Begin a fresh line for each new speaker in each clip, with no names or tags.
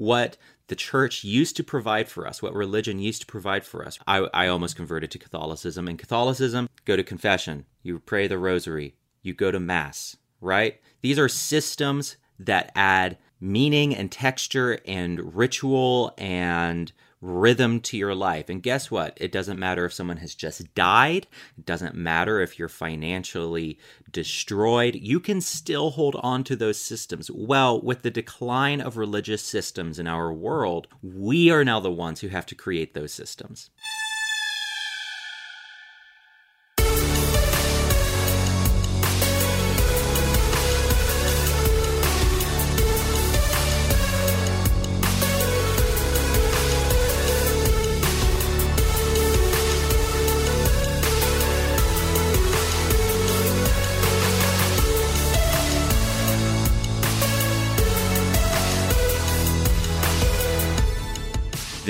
what the church used to provide for us, what religion used to provide for us. I, I almost converted to Catholicism. In Catholicism, go to confession, you pray the rosary, you go to Mass, right? These are systems that add meaning and texture and ritual and rhythm to your life. And guess what? It doesn't matter if someone has just died, it doesn't matter if you're financially destroyed. You can still hold on to those systems. Well, with the decline of religious systems in our world, we are now the ones who have to create those systems.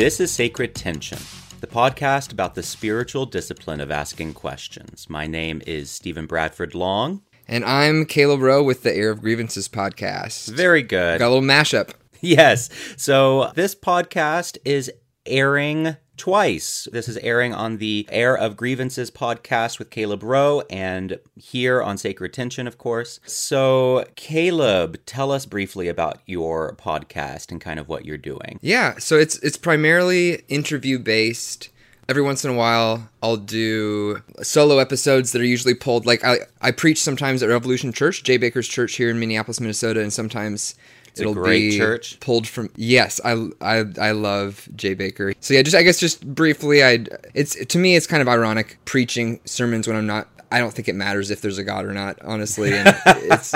This is Sacred Tension, the podcast about the spiritual discipline of asking questions. My name is Stephen Bradford Long.
And I'm Caleb Rowe with the Air of Grievances podcast.
Very good.
Got a little mashup.
Yes. So this podcast is airing twice. This is airing on the Air of Grievances podcast with Caleb Rowe and here on Sacred Tension, of course. So, Caleb, tell us briefly about your podcast and kind of what you're doing.
Yeah, so it's it's primarily interview based every once in a while I'll do solo episodes that are usually pulled like I, I preach sometimes at Revolution Church, Jay Bakker's church here in Minneapolis, Minnesota, and sometimes
it's It'll be church.
pulled from yes, I, I I love Jay Bakker. So yeah, just I guess just briefly, I it's to me it's kind of ironic preaching sermons when I'm not. I don't think it matters if there's a God or not, honestly. And it's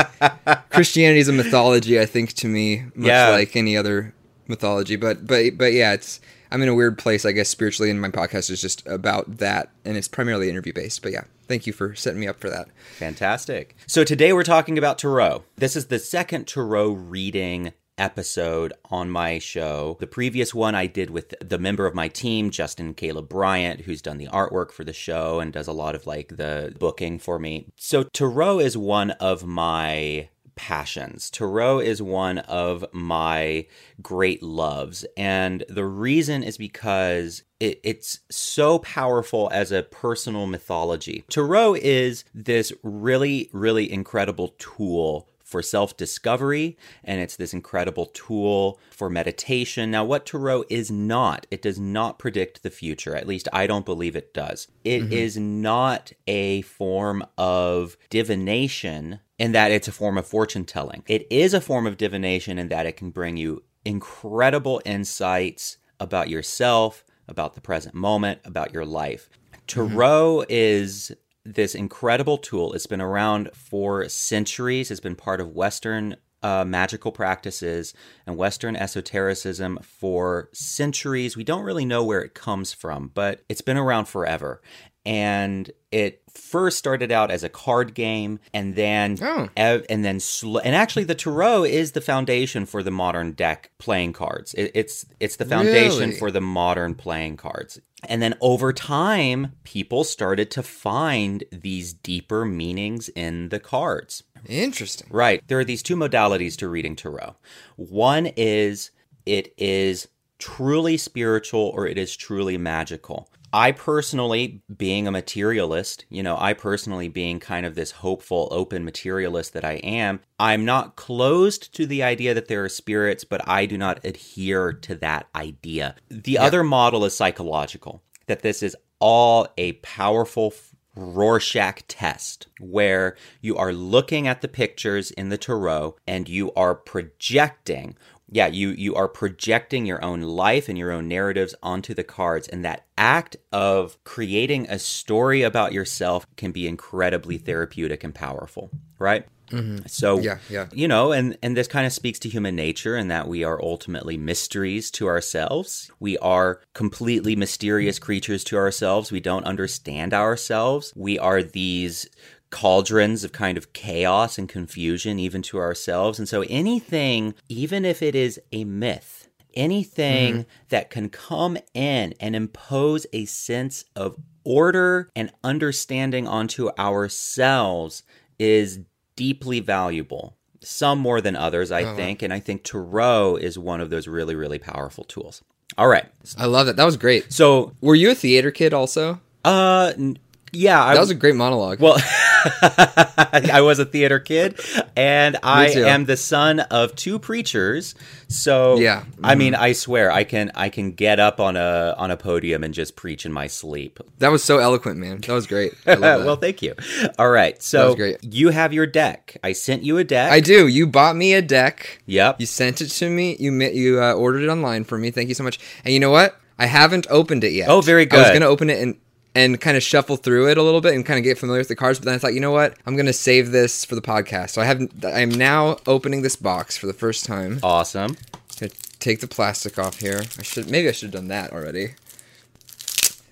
Christianity is a mythology, I think, to me, much yeah. like any other mythology. But but but yeah, it's I'm in a weird place, I guess, spiritually, and my podcast is just about that, and it's primarily interview based. But yeah, thank you for setting me up for that.
Fantastic. So today we're talking about Tarot. This is the second Tarot reading episode on my show. The previous one I did with the member of my team, Justin Caleb Bryant, who's done the artwork for the show and does a lot of like the booking for me. So Tarot is one of my passions. Tarot is one of my great loves. And the reason is because it, it's so powerful as a personal mythology. Tarot is this really, really incredible tool for self discovery, and it's this incredible tool for meditation. Now, what Tarot is not, it does not predict the future. At least I don't believe it does. It mm-hmm. is not a form of divination in that it's a form of fortune telling. It is a form of divination in that it can bring you incredible insights about yourself, about the present moment, about your life. Tarot mm-hmm. is this incredible tool. It's been around for centuries. It's been part of Western uh, magical practices and Western esotericism for centuries. We don't really know where it comes from, but it's been around forever. And it first started out as a card game, and then oh. ev- and then sl- and actually the tarot is the foundation for the modern deck playing cards. It, it's it's the foundation
really?
for the modern playing cards. And then over time, people started to find these deeper meanings in the cards.
Interesting.
Right. There are these two modalities to reading tarot. One is it is truly spiritual or it is truly magical. I personally, being a materialist, you know, I personally being kind of this hopeful, open materialist that I am, I'm not closed to the idea that there are spirits, but I do not adhere to that idea. The yeah. other model is psychological, that this is all a powerful Rorschach test, where you are looking at the pictures in the tarot and you are projecting yeah, you you are projecting your own life and your own narratives onto the cards and that act of creating a story about yourself can be incredibly therapeutic and powerful, right?
Mm-hmm.
So
yeah, yeah,
you know, and and this kind of speaks to human nature and that we are ultimately mysteries to ourselves. We are completely mysterious creatures to ourselves. We don't understand ourselves. We are these cauldrons of kind of chaos and confusion, even to ourselves. And so anything, even if it is a myth, anything mm-hmm. that can come in and impose a sense of order and understanding onto ourselves is deeply valuable. some more than others, I
Uh-huh.
think, and I think Tarot is one of those really, really powerful tools. All right.
I love it. That was great.
So,
Were you a theater kid also?
uh, n- yeah, I
That was a great monologue.
Well, I was a theater kid, and I am the son of two preachers. So,
Yeah.
I mean, I swear, I can I can get up on a on a podium and just preach in my sleep.
that was so eloquent, man. That was great. That.
well, thank you. All right, so you have your deck. I sent you a deck.
I do. You bought me a deck.
Yep.
You sent it to me. You you uh, ordered it online for me. Thank you so much. And you know what? I haven't opened it yet.
Oh, very good.
I was gonna open it and and kind of shuffle through it a little bit and kind of get familiar with the cards. But then I thought, you know what? I'm gonna save this for the podcast. So I haven't. I am now opening this box for the first time.
Awesome.
Gonna take the plastic off here. I should maybe I should have done that already.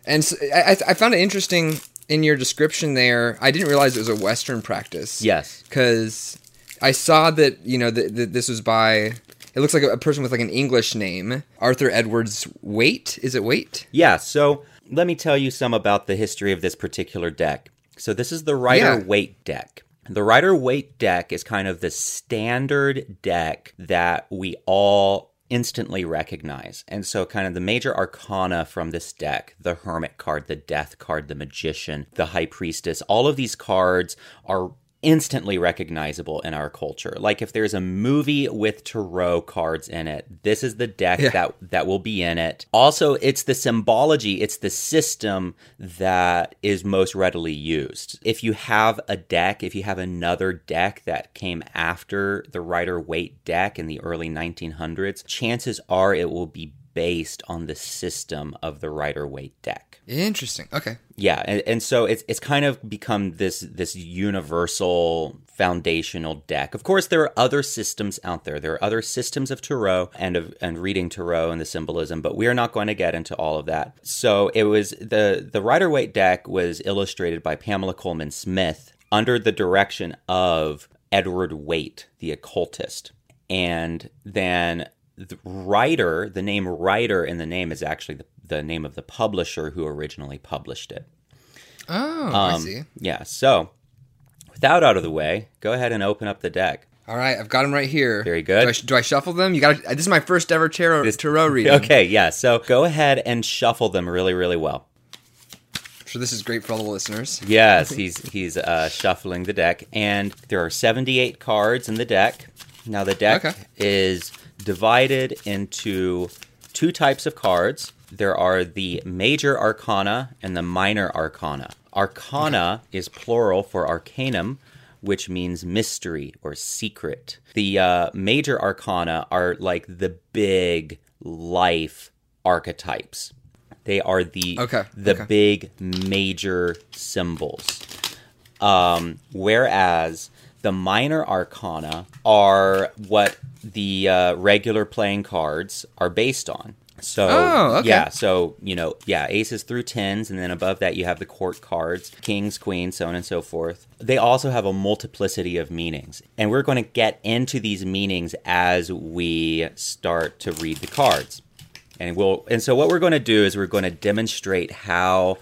And so, I, I found it interesting in your description there. I didn't realize it was a Western practice
Yes.
because I saw that you know that that this was by. It looks like a, a person with like an English name, Arthur Edwards Waite. Is it Waite?
Yeah, so let me tell you some about the history of this particular deck. So this is the Rider
Yeah.
Waite deck. The Rider Waite deck is kind of the standard deck that we all instantly recognize. And so kind of the major arcana from this deck, the Hermit card, the Death card, the Magician, the High Priestess, all of these cards are instantly recognizable in our culture. Like if there's a movie with tarot cards in it, this is the deck
Yeah.
that that will be in it. Also, it's the symbology, it's the system that is most readily used. If you have a deck, if you have another deck that came after the Rider Waite deck in the early 1900s, chances are it will be based on the system of the Rider Waite deck.
Interesting. Okay.
Yeah, and, and so it's it's kind of become this this universal foundational deck. Of course, there are other systems out there. There are other systems of tarot and of and reading tarot and the symbolism, but we are not going to get into all of that. So it was the the Rider Waite deck was illustrated by Pamela Colman Smith under the direction of Edward Waite, the occultist, and then the Rider, the name Rider in the name is actually the, the name of the publisher who originally published it.
Oh, I
Um,
see.
Yeah. So, without out of the way, go ahead and open up the deck.
All right, I've got them right here.
Very good.
Do I, do I shuffle them? You got. This is my first ever tarot, tarot reading.
Okay. Yeah. So go ahead and shuffle them really, really well.
So this is great for all the listeners.
Yes, he's he's uh, shuffling the deck, and there are seventy-eight cards in the deck. Now the deck
Okay.
is divided into two types of cards. There are the major arcana and the minor arcana. Arcana is plural for arcanum, which means mystery or secret. The uh, major arcana are like the big life archetypes. They are the
Okay,
the
okay.
big major symbols. Um, whereas the minor arcana are what the uh, regular playing cards are based on. So
Oh, okay.
yeah, so you know, yeah, aces through tens, and then above that you have the court cards, kings, queens, so on and so forth. They also have a multiplicity of meanings, and we're going to get into these meanings as we start to read the cards. And we'll and so what we're going to do is we're going to demonstrate how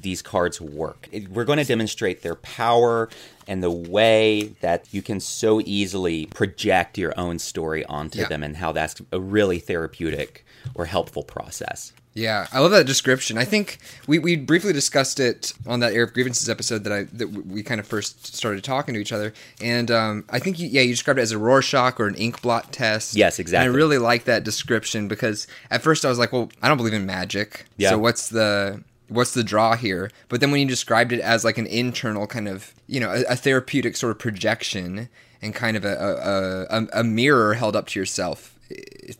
these cards work. We're going to demonstrate their power and the way that you can so easily project your own story onto
Yeah.
them and how that's a really therapeutic or helpful process.
Yeah, I love that description. I think we, we briefly discussed it on that Air of Grievances episode that I that we kind of first started talking to each other, and um, I think you, yeah you described it as a Rorschach or an ink blot test.
Yes,
And
exactly.
I really like that description because at first I was like, well, I don't believe in magic.
Yeah.
So what's the what's the draw here? But then when you described it as like an internal kind of you know a, a therapeutic sort of projection and kind of a a, a, a mirror held up to yourself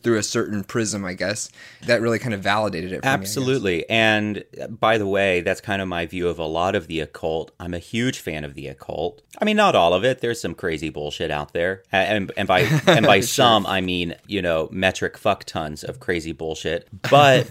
through a certain prism, I guess that really kind of validated it. For me,
Absolutely. And uh, by the way, that's kind of my view of a lot of the occult. I'm a huge fan of the occult. I mean, not all of it. There's some crazy bullshit out there. And, and by and by some, I mean, you know, metric fuck tons of crazy bullshit. But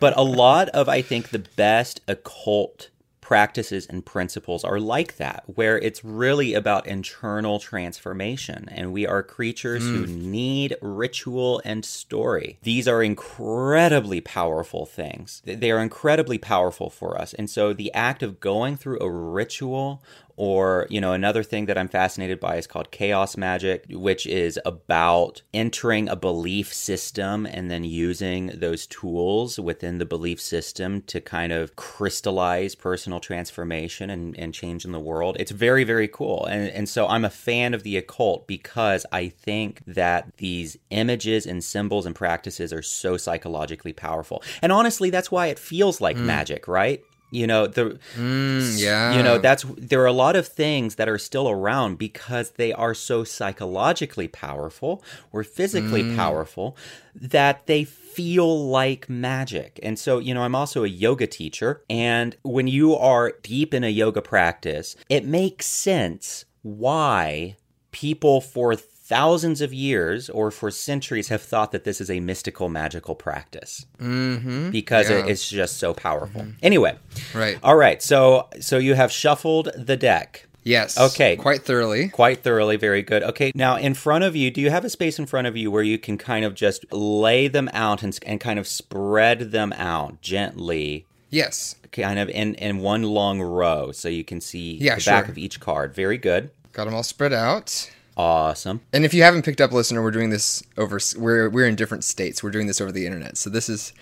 but a lot of I think the best occult practices and principles are like that, where it's really about internal transformation. And we are creatures who hmm. need ritual and story. These are incredibly powerful things. They are incredibly powerful for us. And so the act of going through a ritual or you know another thing that i'm fascinated by is called chaos magic which is about entering a belief system and then using those tools within the belief system to kind of crystallize personal transformation and, and change in the world. It's very very cool. And, and so i'm a fan of the occult because i think that these images and symbols and practices are so psychologically powerful. And honestly that's why it feels like mm. magic right you know the
Mm, yeah.
you know that's there are a lot of things that are still around because they are so psychologically powerful or physically powerful that they feel like magic and so you know i'm also a yoga teacher and when you are deep in a yoga practice it makes sense why people for thousands of years or for centuries have thought that this is a mystical magical practice
Mm-hmm.
because it,
Yeah.
it's just so powerful anyway
Right.
all right, so so you have shuffled the deck
Yes.
Okay.
Quite thoroughly.
quite thoroughly, very good. Okay, now in front of you, do you have a space in front of you where you can kind of just lay them out and, and kind of spread them out gently,
Yes.
kind of in in one long row, so you can see
Yeah,
the back of each card. Very good,
Got them all spread out.
Awesome.
And if you haven't picked up, listener, we're doing this over. We're we're in different states. We're doing this over the internet, so this is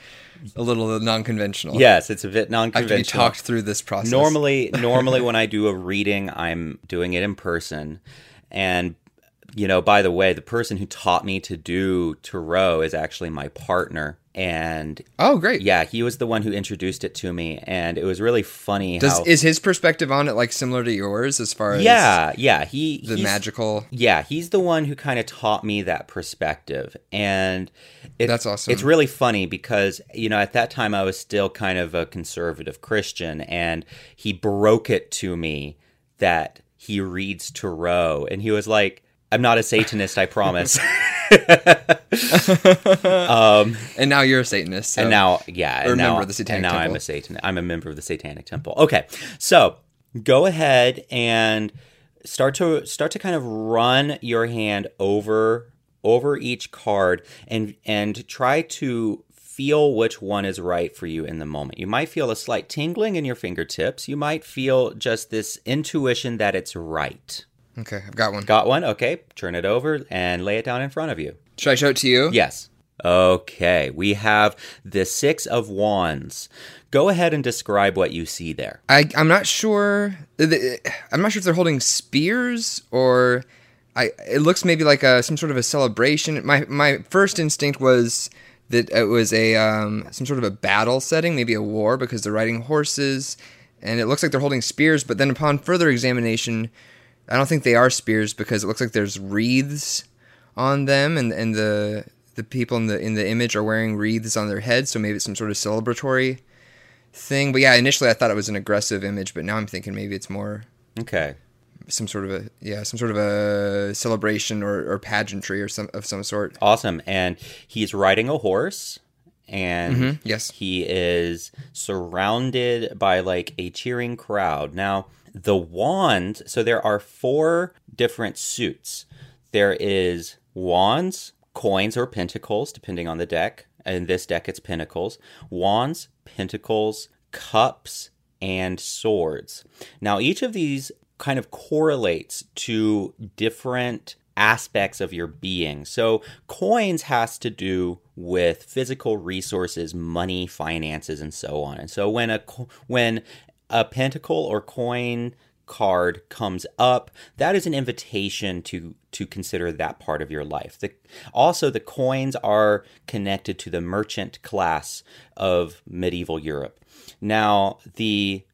a little non-conventional.
Yes, it's a bit
After we
non-conventional.
talked through this process.
normally normally when i do a reading i'm doing it in person and you know by the way the person who taught me to do tarot is actually my partner and
Oh, great.
yeah he was the one who introduced it to me and it was really funny
Does
how
is his perspective on it like similar to yours as far as
yeah yeah he
the magical?
yeah he's the one who kind of taught me that perspective and it,
That's awesome.
it's really funny because you know at that time i was still kind of a conservative christian and he broke it to me that he reads tarot and he was like i'm not a satanist i promise Um,
and now you're a Satanist. So.
and now yeah
Or a
and now,
member of the Satanic
and now i'm a satan i'm a member of the satanic temple okay so go ahead and start to start to kind of run your hand over over each card and and try to feel which one is right for you in the moment you might feel a slight tingling in your fingertips you might feel just this intuition that it's right
okay, I've got one.
got one okay turn it over and lay it down in front of you
Should I show it to you?
Yes. Okay, we have the Six of Wands. Go ahead and describe what you see there.
I I'm not sure. I'm not sure if they're holding spears or. I it looks maybe like a some sort of a celebration. My my first instinct was that it was a um, some sort of a battle setting, maybe a war, because they're riding horses, and it looks like they're holding spears. But then upon further examination, I don't think they are spears because it looks like there's wreaths on them, and and the the people in the in the image are wearing wreaths on their heads, so maybe it's some sort of celebratory thing. But yeah, initially I thought it was an aggressive image, but now I'm thinking maybe it's more
Okay.
some sort of a yeah, some sort of a celebration or, or pageantry or some of some sort.
Awesome. And he's riding a horse and mm-hmm.
Yes.
he is surrounded by like a cheering crowd. Now, the wand, so there are four different suits. There is wands, coins or pentacles depending on the deck. In this deck it's pentacles. Wands, pentacles, cups, and swords. Now, each of these kind of correlates to different aspects of your being. So, coins has to do with physical resources, money, finances, and so on. And so, when a when a pentacle or coin card comes up, that is an invitation to to consider that part of your life. The, also, the coins are connected to the merchant class of medieval Europe. Now, the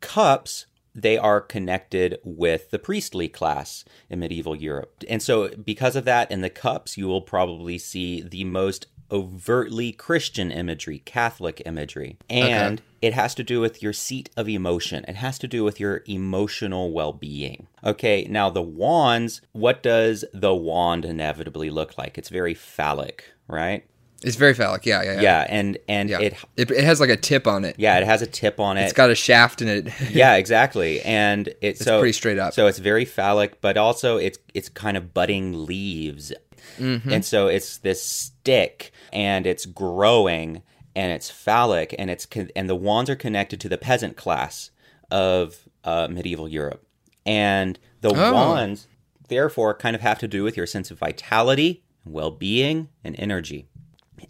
cups they are connected with the priestly class in medieval Europe. And so, because of that, in the cups, you will probably see the most overtly Christian imagery, Catholic imagery. And it has to do with your seat of emotion, it has to do with your emotional well being. Okay, now the wands, what does the wand inevitably look like? It's very phallic, right?
It's very phallic. Yeah, yeah, yeah.
Yeah, and and
Yeah.
it
It, it has like a tip on it.
yeah, it has a tip on it.
It's got a shaft in it.
yeah, exactly. And it's so
pretty straight up.
So it's very phallic, but also it's it's kind of budding leaves,
Mm-hmm.
and so it's this stick, and it's growing, and it's phallic, and it's con- and the wands are connected to the peasant class of uh, medieval Europe. And the
Oh.
wands, therefore, kind of have to do with your sense of vitality, well being, and energy.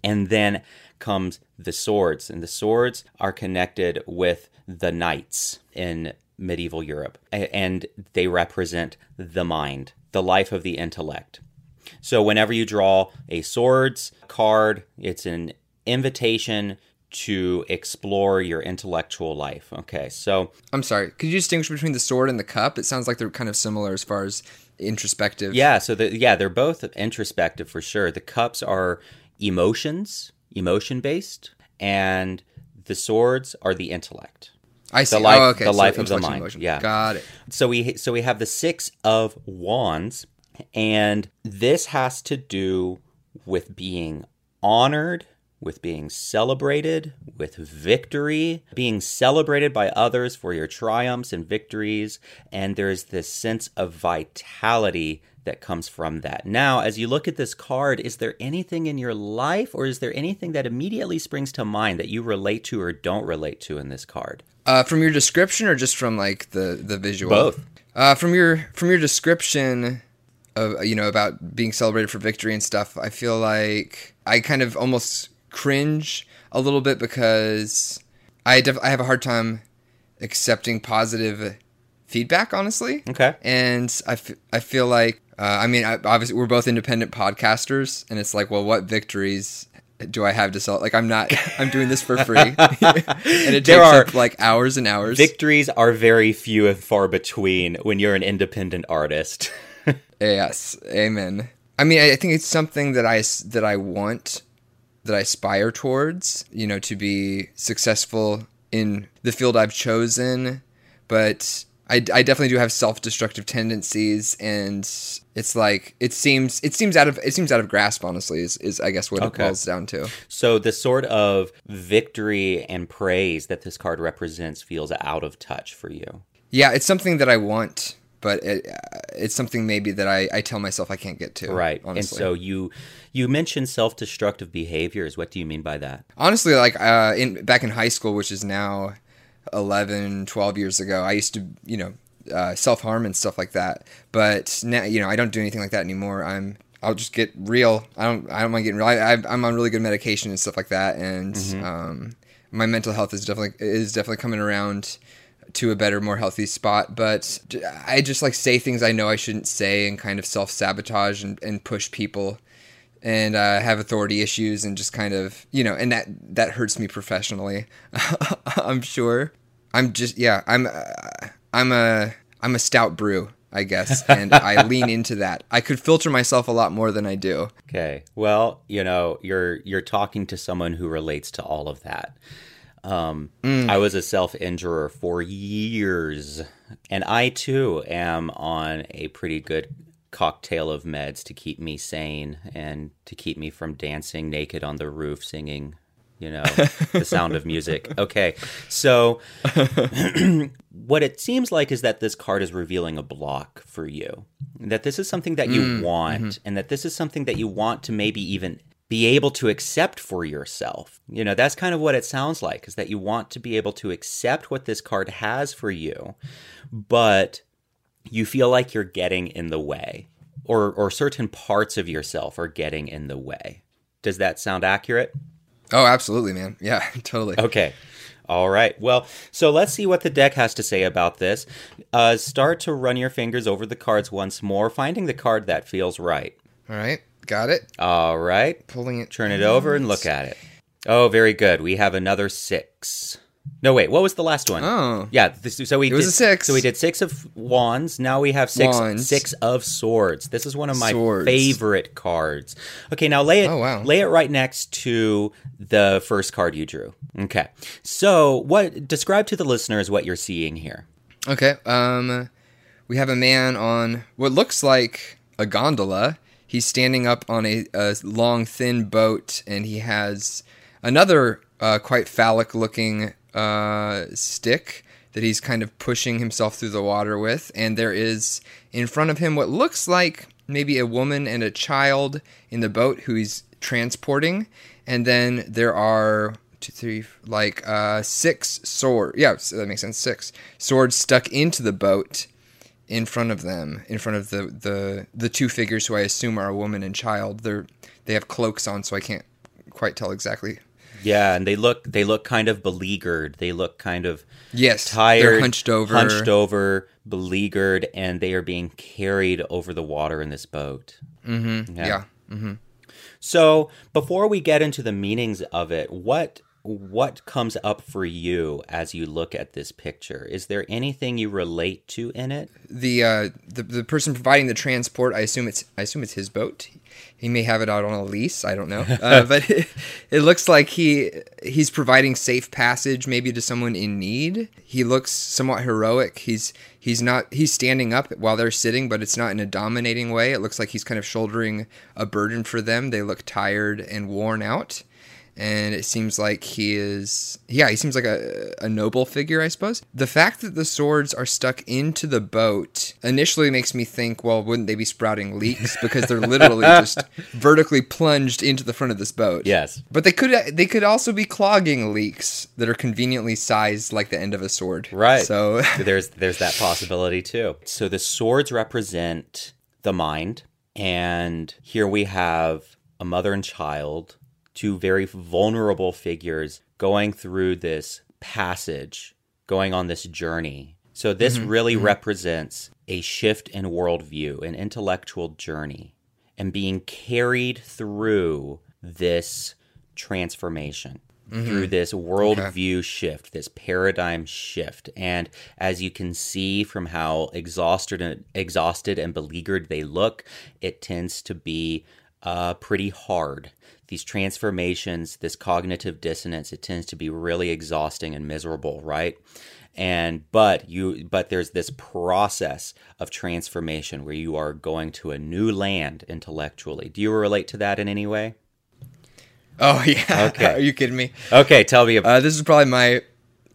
And then comes the swords, and the swords are connected with the knights in medieval Europe, and they represent the mind, the life of the intellect. So whenever you draw a swords card, it's an invitation to explore your intellectual life. Okay, so
I'm sorry. Could you distinguish between the sword and the cup? It sounds like they're kind of similar as far as introspective.
yeah, so the, yeah, they're both introspective for sure. The cups are emotions, emotion based, and the swords are the intellect.
I see.
life-
oh, okay.
the
so
life of the mind.
emotion.
Yeah.
Got it.
So we so we have the six of wands, and this has to do with being honored, with being celebrated, with victory, being celebrated by others for your triumphs and victories, and there's this sense of vitality that comes from that. Now, as you look at this card, is there anything in your life or is there anything that immediately springs to mind that you relate to or don't relate to in this card?
Uh, from your description, or just from like the the visual?
Both.
Uh, from your from your description of you know about being celebrated for victory and stuff, I feel like I kind of almost cringe a little bit because I def- I have a hard time accepting positive feedback, honestly.
Okay.
And I, f- I feel like uh, I mean I, obviously we're both independent podcasters, and it's like, well, what victories do I have to sell? Like I'm not I'm doing this for free, and it
There
takes
are-
up like hours and hours.
Victories are very few and far between when you're an independent artist.
Yes, amen. I mean, I think it's something that I, that I want, that I aspire towards. You know, to be successful in the field I've chosen, but I, I definitely do have self-destructive tendencies, and it's like it seems it seems out of it seems out of grasp. Honestly, is, is I guess what
Okay.
it boils down to.
so the sort of victory and praise that this card represents feels out of touch for you.
Yeah, it's something that I want, but it, uh, it's something maybe that I, I tell myself I can't get to.
Right.
Honestly.
And so you you mentioned self-destructive behaviors. What do you mean by that?
honestly like uh in back in high school which is now 11 12 years ago i used to you know uh, self-harm and stuff like that. But now you know i don't do anything like that anymore. I'm i'll just get real. I don't i don't mind getting real. I, i'm on really good medication and stuff like that. And um my mental health is definitely is definitely coming around to a better more healthy spot. But I just like say things i know i shouldn't say and kind of self-sabotage and, and push people. And uh, have authority issues and just kind of you know and that that hurts me professionally i'm sure i'm just yeah i'm uh, i'm a i'm a stout brew i guess and i lean into that i could filter myself a lot more than i do
Okay. Well, you know, you're you're talking to someone who relates to all of that. Um, I was a self-injurer for years, and I too am on a pretty good cocktail of meds to keep me sane and to keep me from dancing naked on the roof singing, you know, the sound of music. Okay. So what it seems like is that this card is revealing a block for you. That this is something that you mm, mm-hmm. want, and that this is something that you want to maybe even be able to accept for yourself. You know, that's kind of what it sounds like is that you want to be able to accept what this card has for you, but you feel like you're getting in the way or or certain parts of yourself are getting in the way. Does that sound accurate?
Oh absolutely man yeah totally
Okay. All right. Well, so let's see what the deck has to say about this. Uh, start to run your fingers over the cards once more, finding the card that feels right.
all right got it
All right.
pulling it
Turn it over and look at it. Oh, very good. We have another six. No, wait. What was the last one?
Oh.
yeah. This, so we
It was
did,
a six.
So we did six of wands. Now we have six
Wands.
six of swords. This is one of my
Swords.
favorite cards. Okay, now lay it
Oh, wow.
lay it right next to the first card you drew. Okay. So what describe to the listeners what you're seeing here.
Okay. Um, we have a man on what looks like a gondola. He's standing up on a, a long, thin boat, and he has another uh, quite phallic-looking uh, stick that he's kind of pushing himself through the water with. And there is in front of him what looks like maybe a woman and a child in the boat who he's transporting. And then there are two, three, like uh, six sword. Yeah, so that makes sense. Six swords stuck into the boat in front of them, in front of the the the two figures who I assume are a woman and child. They're they have cloaks on, so I can't quite tell exactly.
Yeah, and they look they look kind of beleaguered. They look kind of
Yes,
tired,
They're hunched over.
hunched over, beleaguered, and they are being carried over the water in this boat.
Mm-hmm. Yeah.
Yeah. So before we get into the meanings of it, what what comes up for you as you look at this picture? Is there anything you relate to in it?
The uh, the the person providing the transport, I assume it's I assume it's his boat. He may have it out on a lease. I don't know, uh, but it, it looks like he he's providing safe passage maybe to someone in need. He looks somewhat heroic. He's he's not he's standing up while they're sitting, but it's not in a dominating way. It looks like he's kind of shouldering a burden for them. They look tired and worn out and it seems like he is yeah he seems like a, a noble figure i suppose the fact that the swords are stuck into the boat initially makes me think well wouldn't they be sprouting leaks because they're literally just vertically plunged into the front of this boat
Yes.
but they could they could also be clogging leaks that are conveniently sized like the end of a sword
Right.
so
there's there's that possibility too. So the swords represent the mind, and here we have a mother and child, two very vulnerable figures going through this passage, going on this journey. So this mm-hmm. really mm-hmm. represents a shift in worldview, an intellectual journey, and being carried through this transformation mm-hmm. through this worldview shift, this paradigm shift. And as you can see from how exhausted and exhausted and beleaguered they look, it tends to be uh, pretty hard. These transformations, this cognitive dissonance, it tends to be really exhausting and miserable, right? And but you but there's this process of transformation where you are going to a new land intellectually. Do you relate to that in any way?
oh yeah
Okay.
are you kidding me
Okay, tell me about
uh, this is probably my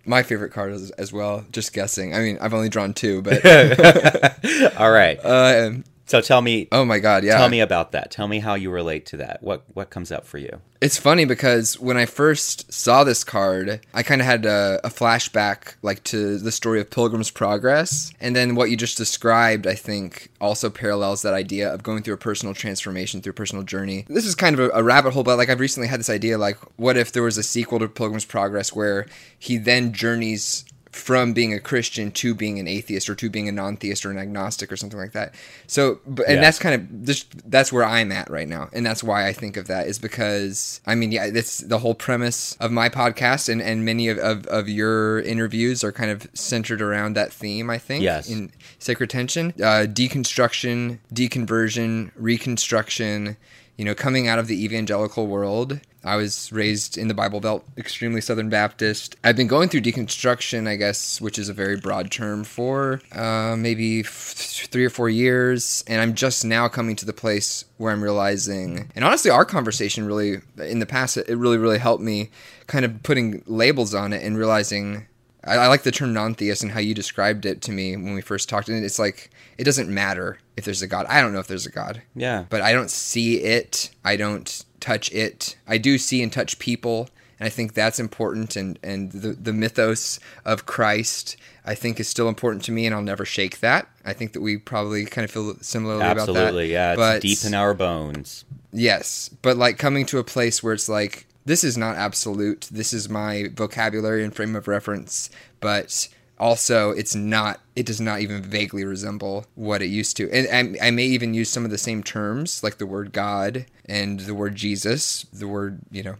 my favorite card as, as well just guessing i mean i've only drawn two but
All right.
uh,
So tell me
Oh my god, yeah.
tell me about that. Tell me how you relate to that. What what comes up for you?
It's funny because when I first saw this card, I kind of had a, a flashback like to the story of Pilgrim's Progress, and then what you just described, I think, also parallels that idea of going through a personal transformation through a personal journey. This is kind of a, a rabbit hole, but like I've recently had this idea, like what if there was a sequel to Pilgrim's Progress where he then journeys from being a Christian to being an atheist or to being a non-theist or an agnostic or something like that. So, but, and
Yeah.
that's kind of just that's where I'm at right now, and that's why I think of that is because I mean, yeah, that's the whole premise of my podcast, and and many of of, of your interviews are kind of centered around that theme. I think,
Yes.
in sacred tension, uh, deconstruction, deconversion, reconstruction. You know, coming out of the evangelical world. I was raised in the Bible Belt, extremely Southern Baptist. I've been going through deconstruction, I guess, which is a very broad term for uh, maybe f- three or four years. And I'm just now coming to the place where I'm realizing, and honestly, our conversation really, in the past, it really, really helped me kind of putting labels on it and realizing I, I like the term non-theist and how you described it to me when we first talked. And it's like it doesn't matter if there's a God. I don't know if there's a God,
Yeah.
but I don't see it. I don't touch it. I do see and touch people, and I think that's important. And and the the mythos of Christ, I think, is still important to me, and I'll never shake that. I think that we probably kind of feel similarly about that.
Absolutely. Yeah. It's
but
deep in our bones.
Yes, but like coming to a place where it's like this is not absolute. This is my vocabulary and frame of reference, but also it's not. It does not even vaguely resemble what it used to. And I, I may even use some of the same terms, like the word God and the word Jesus, the word you know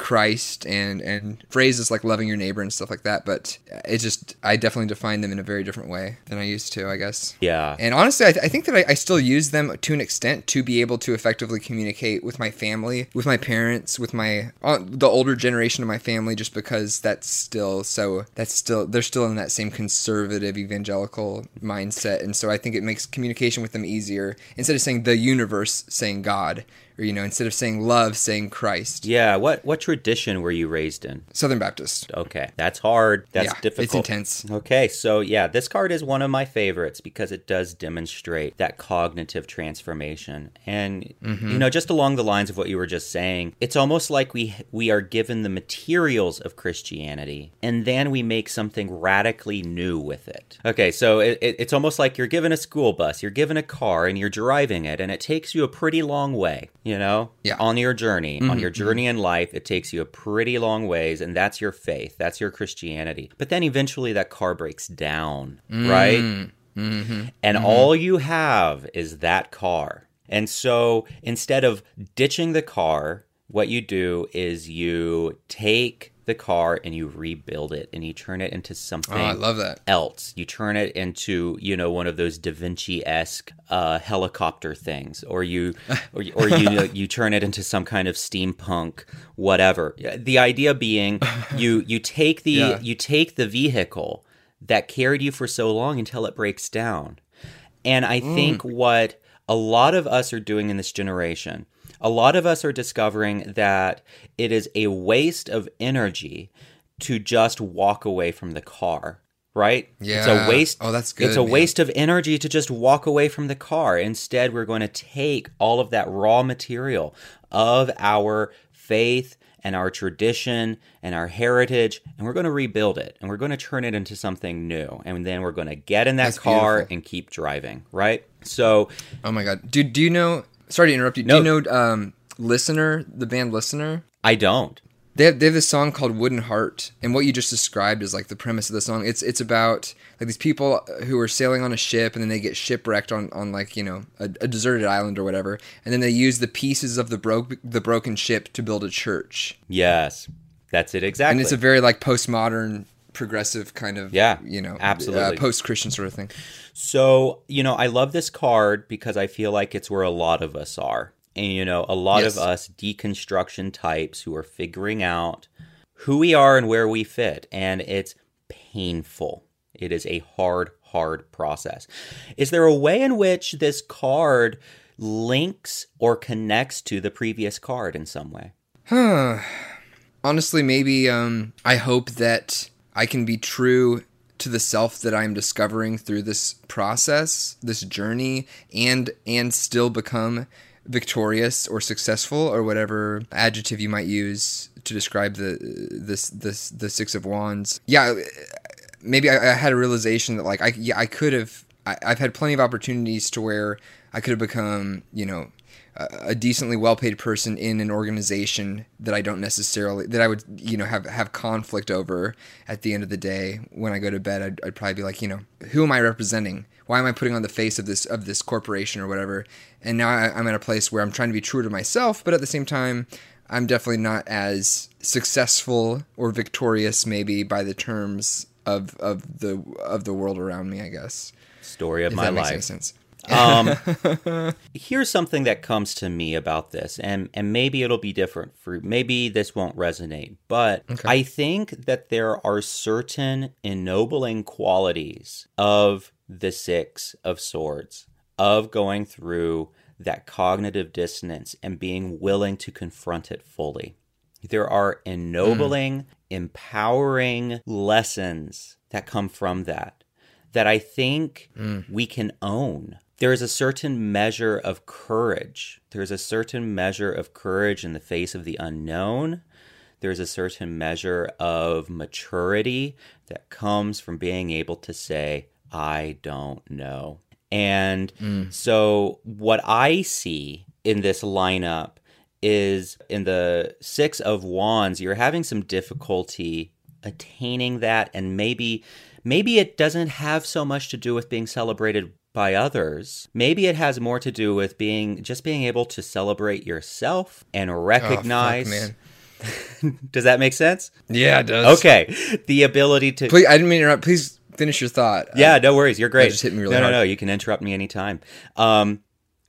Christ and and phrases like loving your neighbor and stuff like that. But it just I definitely define them in a very different way than I used to. I guess.
Yeah.
And honestly, I, th- I think that I, I still use them to an extent to be able to effectively communicate with my family, with my parents, with my uh, the older generation of my family, just because that's still so that's still they're still in that same conservative evangelical mindset, and so I think it makes communication with them easier instead of saying the universe, saying God. Or you know, instead of saying love, saying Christ.
Yeah. What what tradition were you raised in?
Southern Baptist.
Okay, that's hard. That's
yeah,
difficult.
It's intense.
Okay, so yeah, this card is one of my favorites because it does demonstrate that cognitive transformation. And
Mm-hmm.
you know, just along the lines of what you were just saying, it's almost like we we are given the materials of Christianity and then we make something radically new with it. Okay, so it, it, it's almost like you're given a school bus, you're given a car and you're driving it and it takes you a pretty long way, you know?
Yeah.
On your journey, on mm-hmm, your mm-hmm. journey in life, it takes you a pretty long ways and that's your faith, that's your Christianity. But then eventually that car breaks down, mm, right? Mm-hmm, and all you have is that car. And so instead of ditching the car, what you do is you take the car and you rebuild it and you turn it into something
Oh, I love that.
else. You turn it into, you know, one of those Da Vinci esque uh, helicopter things, or you, or, you- or you, you turn it into some kind of steampunk, whatever. The idea being, you you take the
Yeah.
you take the vehicle that carried you for so long until it breaks down, and I think what a lot of us are doing in this generation, a lot of us are discovering that it is a waste of energy to just walk away from the car, right?
Yeah.
It's a waste.
Oh, that's good.
It's a
man.
waste of energy to just walk away from the car. Instead, we're going to take all of that raw material of our faith and our tradition and our heritage and we're going to rebuild it and we're going to turn it into something new and then we're going to get in that
That's
car
beautiful.
and keep driving right so
Oh my god. Do do you know sorry to interrupt you.
No.
Do you know um Listener, the band Listener?
i don't
They have, they have this song called Wooden Heart, and what you just described is like the premise of the song. It's it's about like these people who are sailing on a ship, and then they get shipwrecked on, on like you know a, a deserted island or whatever, and then they use the pieces of the broke the broken ship to build a church,
yes that's it exactly
and it's a very like postmodern, progressive kind of
Yeah,
you know
absolutely.
post Christian sort of thing.
So, you know, I love this card because I feel like it's where a lot of us are. And, you know, a lot
Yes.
of us deconstruction types who are figuring out who we are and where we fit. And it's painful. It is a hard, hard process. Is there a way in which this card links or connects to the previous card in some way?
honestly maybe um i hope that i can be true to the self that i'm discovering through this process this journey and and still become victorious or successful or whatever adjective you might use to describe the this this the six of wands. Yeah maybe I, I had a realization that like I yeah I could have I, I've had plenty of opportunities to where I could have become you know a, decently well paid person in an organization that I don't necessarily that I would you know have have conflict over at the end of the day. When I go to bed I'd, I'd probably be like you know who am I representing? Why am I putting on the face of this of this corporation or whatever? And now I, I'm at a place where I'm trying to be true to myself but at the same time I'm definitely not as successful or victorious maybe by the terms of of the of the world around me I guess.
Story of
if
my
that makes any
life.
sense
um, here's something that comes to me about this, and and maybe it'll be different for maybe this won't resonate, but I think that there are certain ennobling qualities of the six of swords of going through that cognitive dissonance and being willing to confront it fully. There are ennobling, empowering lessons that come from that that I think we can own. There is a certain measure of courage. There's a certain measure of courage in the face of the unknown. There's a certain measure of maturity that comes from being able to say, I don't know. And mm. so, what I see in this lineup is in the Six of Wands, you're having some difficulty attaining that, and maybe maybe it doesn't have so much to do with being celebrated by others. Maybe it has more to do with being just being able to celebrate yourself and recognize.
Oh, man.
Does that make sense?
Yeah, it does.
Okay, the ability to
Please, I didn't mean to interrupt. Please finish your thought.
yeah, no worries. You're great.
just hit me really
no,
hard.
no, no. You can interrupt me anytime. Um,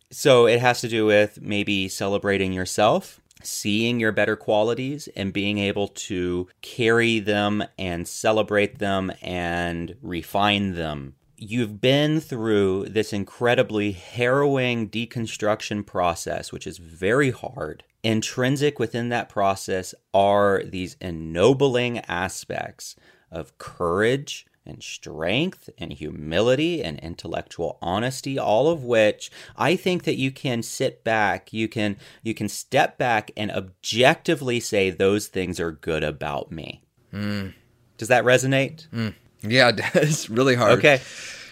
so it has to do with maybe celebrating yourself, seeing your better qualities, and being able to carry them and celebrate them and refine them you've been through this incredibly harrowing deconstruction process, which is very hard. Intrinsic within that process are these ennobling aspects of courage and strength and humility and intellectual honesty all of which i think that you can sit back you can you can step back and objectively say those things are good about me
Mm.
does that resonate
Yeah, it's really hard.
okay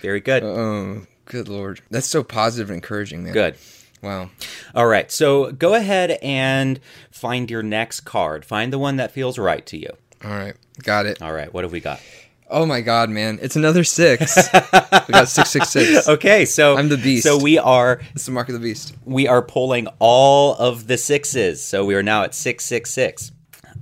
very good
Oh, good lord. That's so positive and encouraging, man.
good
Wow.
all right so go ahead and find your next card find the one that feels right to you
All right. Got it.
all right what have we got
Oh my god, man. It's another six. we got six six six.
okay so
I'm the beast.
so we are
It's the mark of the beast.
we are pulling all of the sixes. So we are now at 666.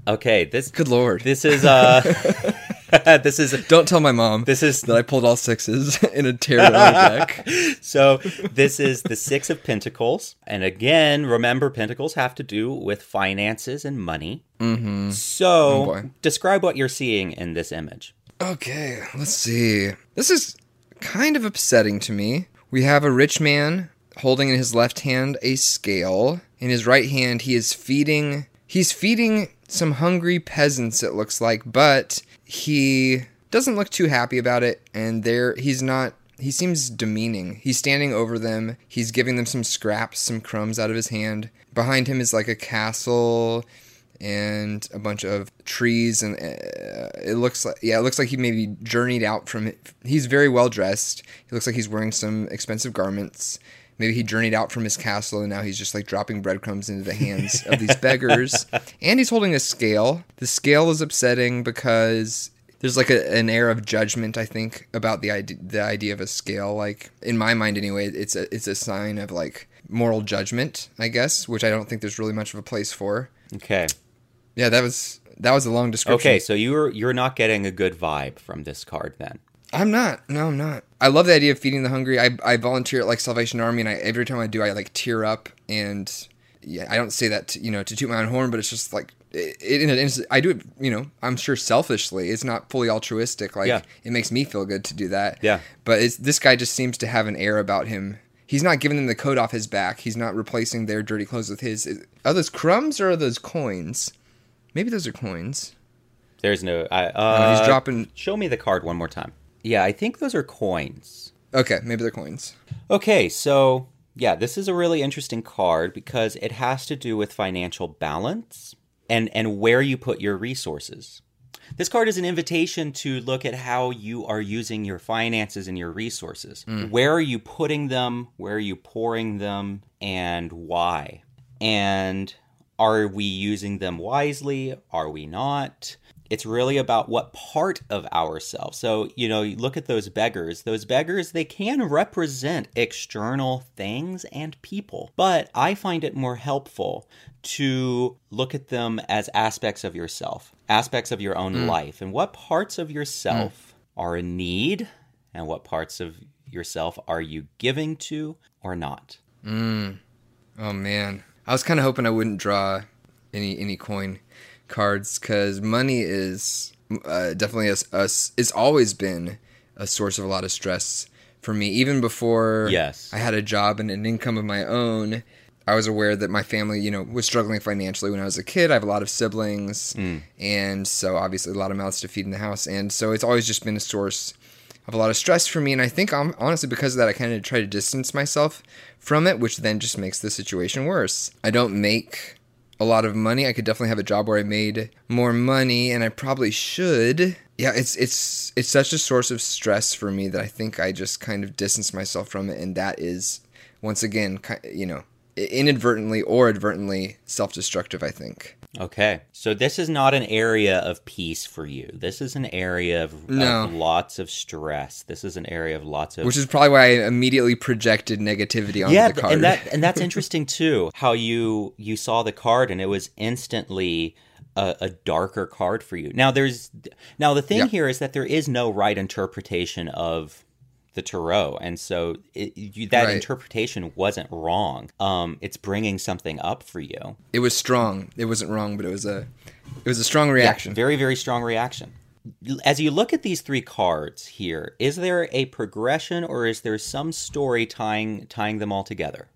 Okay, this
Good lord.
this is uh this is
Don't tell my mom
this is
that I pulled all sixes in a tarot deck.
so this is the 6 of pentacles. And again, remember pentacles have to do with finances and money.
Mm-hmm.
So,
Oh,
describe what you're seeing in this image.
Okay, let's see. This is kind of upsetting to me. We have a rich man holding in his left hand a scale. In his right hand, he is feeding. He's feeding some hungry peasants. It looks like, but he doesn't look too happy about it. And there, he's not. He seems demeaning. He's standing over them. He's giving them some scraps, some crumbs out of his hand. Behind him is like a castle and a bunch of trees and uh, it looks like yeah it looks like he maybe journeyed out from it. He's very well dressed. He looks like he's wearing some expensive garments. Maybe he journeyed out from his castle and now he's just like dropping breadcrumbs into the hands of these beggars. And he's holding a scale. The scale is upsetting because there's like a, an air of judgment i think about the idea the idea of a scale. Like in my mind anyway it's a it's a sign of like moral judgment i guess which i don't think there's really much of a place for.
Okay.
Yeah, that was that was a long description.
Okay, so you're you're not getting a good vibe from this card then.
I'm not. No, I'm not. I love the idea of feeding the hungry. I, I volunteer at like Salvation Army, and I, every time I do, I like tear up. And yeah, I don't say that to, you know to toot my own horn, but it's just like it, it, instant, I do it. You know, I'm sure selfishly. It's not fully altruistic. Like
Yeah.
it makes me feel good to do that.
Yeah.
But it's, this guy just seems to have an air about him. He's not giving them the coat off his back. He's not replacing their dirty clothes with his. Are those crumbs or are those coins? Maybe those are coins.
There's no I
No,
uh
he's dropping.
show me the card one more time. Yeah, I think those are coins.
Okay, maybe they're coins.
Okay, so yeah, this is a really interesting card because it has to do with financial balance and and where you put your resources. This card is an invitation to look at how you are using your finances and your resources. Where are you putting them? Where are you pouring them? And why? And are we using them wisely? Are we not? It's really about what part of ourselves. So, you know, you look at those beggars. Those beggars, they can represent external things and people. But I find it more helpful to look at them as aspects of yourself, aspects of your own life, and what parts of yourself are in need and what parts of yourself are you giving to or not. Mm.
Oh man, I was kind of hoping I wouldn't draw any any coin cards because money is uh, definitely a, a it's always been a source of a lot of stress for me. Even before
Yes.
I had a job and an income of my own, I was aware that my family, you know, was struggling financially when I was a kid. I have a lot of siblings, and so obviously a lot of mouths to feed in the house, and so it's always just been a source of a lot of stress for me. And I think honestly, because of that, I kind of try to distance myself from it, which then just makes the situation worse. I don't make a lot of money. I could definitely have a job where I made more money, and I probably should. Yeah, it's it's it's such a source of stress for me that I think I just kind of distance myself from it, and that is once again, you know, inadvertently or advertently self-destructive. I think.
Okay. So this is not an area of peace for you. This is an area of,
No.
of lots of stress. This is an area of lots of
Which is probably why I immediately projected negativity onto
yeah,
the card.
and that and that's interesting too. How you you saw the card and it was instantly a, a darker card for you. Now there's now the thing
Yeah.
here is that there is no right interpretation of the tarot, and so it, you, that
Right.
interpretation wasn't wrong. Um, it's bringing something up for you.
it was strong. It wasn't wrong, but it was a it was a strong reaction.
Very very strong reaction. as you look at these three cards here, is there a progression or is there some story tying tying them all together?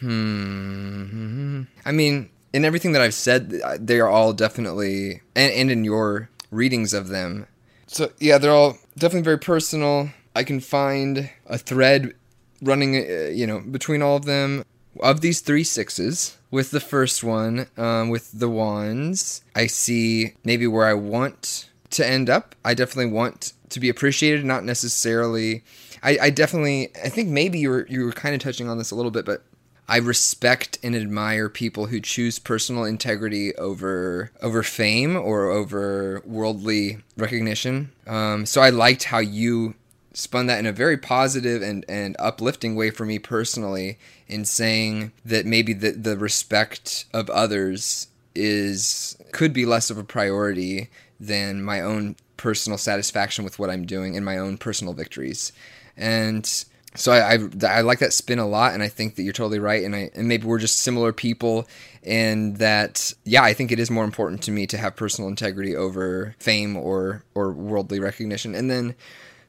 Hmm. I mean, in everything that I've said, they are all definitely, and, and in your readings of them. So yeah, they're all definitely very personal. I can find a thread running, uh, you know, between all of them. Of these three sixes, with the first one, um, with the wands, I see maybe where I want to end up. I definitely want to be appreciated, not necessarily. I, I definitely, I think maybe you were you were kind of touching on this a little bit, but I respect and admire people who choose personal integrity over over fame or over worldly recognition. Um, so I liked how you spun that in a very positive and, and uplifting way for me personally in saying that maybe the, the respect of others is could be less of a priority than my own personal satisfaction with what I'm doing and my own personal victories. And so I, I, I like that spin a lot, and I think that you're totally right, and I and maybe we're just similar people, and that yeah, I think it is more important to me to have personal integrity over fame or or worldly recognition, and then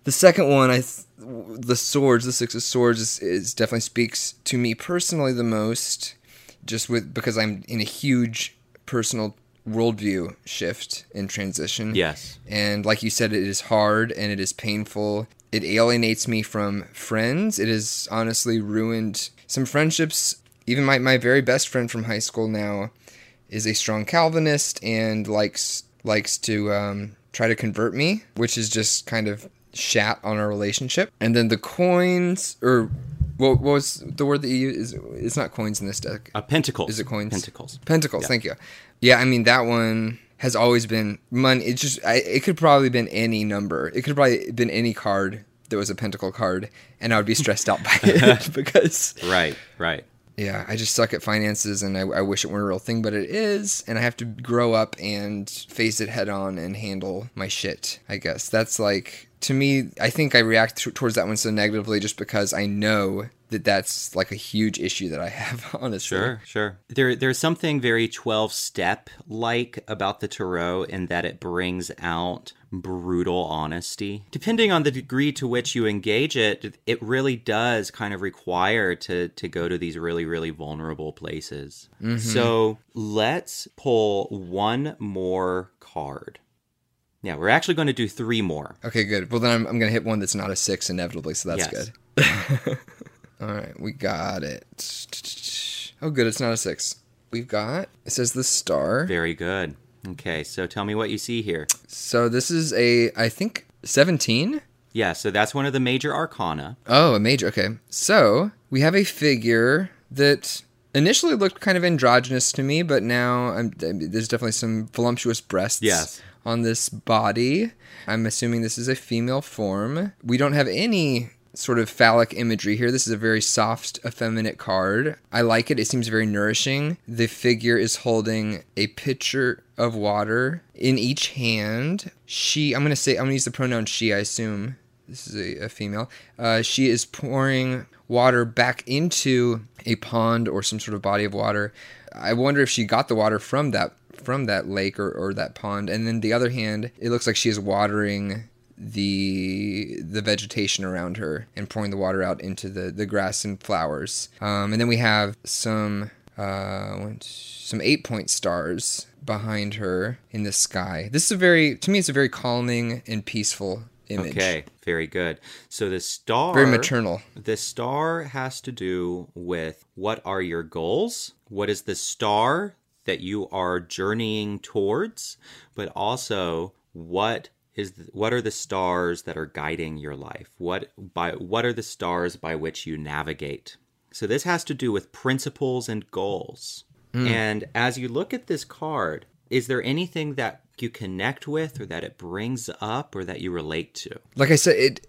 the second one, I the swords, the six of swords, is, is definitely speaks to me personally the most, just with because I'm in a huge personal worldview shift and transition.
Yes,
and like you said, it is hard and it is painful. It alienates me from friends. It has honestly ruined some friendships. Even my, my very best friend from high school now is a strong Calvinist and likes likes to um, try to convert me, which is just kind of shat on our relationship. And then the coins, or what, what was the word that you use? It's not coins in this deck.
A pentacles.
Is it coins?
Pentacles.
Pentacles. Yeah. Thank you. Yeah, I mean that one has always been money. It just I, it could probably been any number. It could probably been any card that was a pentacle card, and I would be stressed out by it because
right, right
yeah, I just suck at finances and I, I, wish it weren't a real thing, but it is. And I have to grow up and face it head on and handle my shit, I guess. That's like, to me, I think I react t- towards that one so negatively just because I know that that's like a huge issue that I have, honestly.
Sure, sure. There, there's something very 12 step like about the Tarot in that it brings out brutal honesty. Depending on the degree to which you engage it, it really does kind of require to to go to these really really vulnerable places. Mm-hmm. So, let's pull one more card. Yeah, we're actually going to do three more.
Okay, good. Well, then I'm, I'm going to hit one that's not a six inevitably, so that's yes. good. All right, we got it. Oh, good. It's not a six. We've got, it says the star.
Very good. Okay, so tell me what you see here.
So this is a, I think, 17?
Yeah, so that's one of the major arcana.
Oh, a major. Okay. So we have a figure that initially looked kind of androgynous to me, but now I'm, there's definitely some voluptuous breasts
yes.
On this body. I'm assuming this is a female form. We don't have any sort of phallic imagery here. This is a very soft, effeminate card. I like it. It seems very nourishing. The figure is holding a pitcher of water in each hand. She, I'm going to say, I'm going to use the pronoun she, I assume. This is a, a female. Uh, she is pouring water back into a pond or some sort of body of water. I wonder if she got the water from that from that lake or, or that pond. And then the other hand, it looks like she is watering the the vegetation around her and pouring the water out into the the grass and flowers. Um, and then we have some uh, some eight point stars behind her in the sky. This is a very to me it's a very calming and peaceful image.
Okay, very good. So the star
very maternal.
The star has to do with what are your goals? What is the star that you are journeying towards? But also what is what are the stars that are guiding your life? What by what are the stars by which you navigate? So this has to do with principles and goals. Mm. And as you look at this card, is there anything that you connect with or that it brings up or that you relate to?
Like I said, it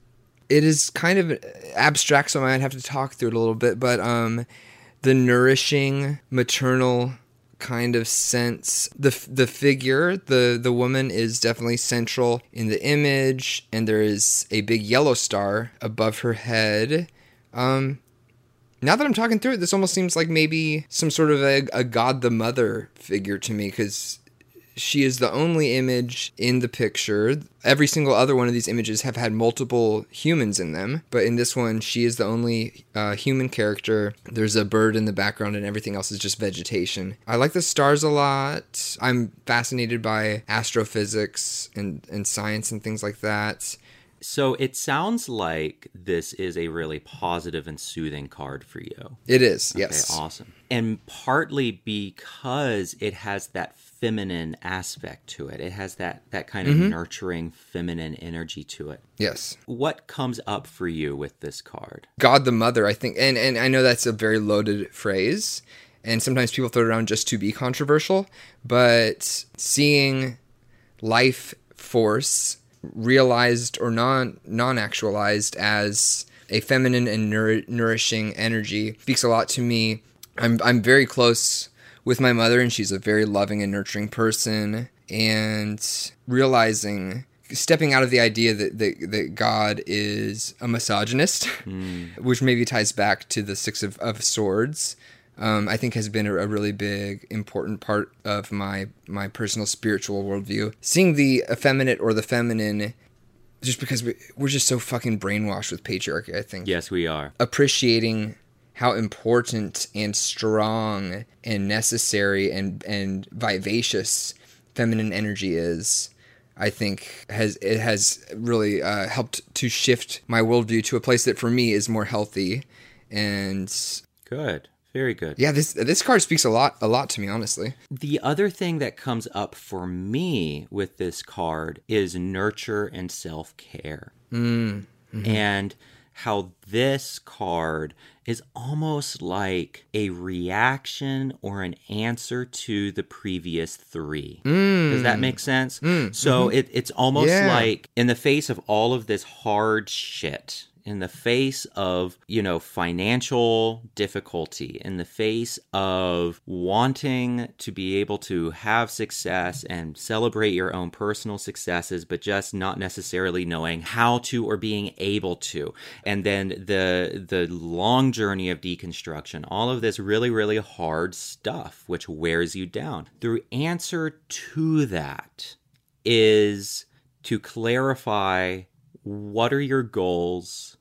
it is kind of abstract, so I might have to talk through it a little bit, but um the nourishing maternal kind of sense. The the figure, the the woman is definitely central in the image, and there is a big yellow star above her head. Um, now that I'm talking through it, this almost seems like maybe some sort of a, a God the Mother figure to me, because she is the only image in the picture. Every single other one of these images have had multiple humans in them, but in this one, she is the only uh, human character. There's a bird in the background, and everything else is just vegetation. I like the stars a lot. I'm fascinated by astrophysics and, and science and things like that.
So it sounds like this is a really positive and soothing card for you.
It is,
Okay,
yes.
awesome. And partly because it has that feminine aspect to it. It has that that kind of
Mm-hmm.
nurturing feminine energy to it.
Yes.
What comes up for you with this card?
God the Mother, I think, and, and I know that's a very loaded phrase, and sometimes people throw it around just to be controversial, but seeing life force realized or non non actualized as a feminine and nour- nourishing energy speaks a lot to me. I'm I'm very close with my mother, and she's a very loving and nurturing person, and realizing stepping out of the idea that, that, that God is a misogynist, which maybe ties back to the Six of, of Swords, um, I think has been a, a really big, important part of my my personal spiritual worldview. Seeing the effeminate or the feminine, just because we, we're just so fucking brainwashed with patriarchy, I think
Yes, we are.
appreciating how important and strong and necessary and and vivacious feminine energy is i think has it has really uh, helped to shift my worldview to a place that for me is more healthy and
Good. Very good.
yeah this this card speaks a lot a lot to me honestly
The other thing that comes up for me with this card is nurture and self care. And how this card is almost like a reaction or an answer to the previous three. Hmm. Does that make sense? Hmm. So mm-hmm. it, it's almost
Yeah.
like in the face of all of this hard shit, in the face of, you know, financial difficulty, in the face of wanting to be able to have success and celebrate your own personal successes, but just not necessarily knowing how to or being able to. And then the the long journey of deconstruction, all of this really, really hard stuff, which wears you down. The answer to that is to clarify what are your goals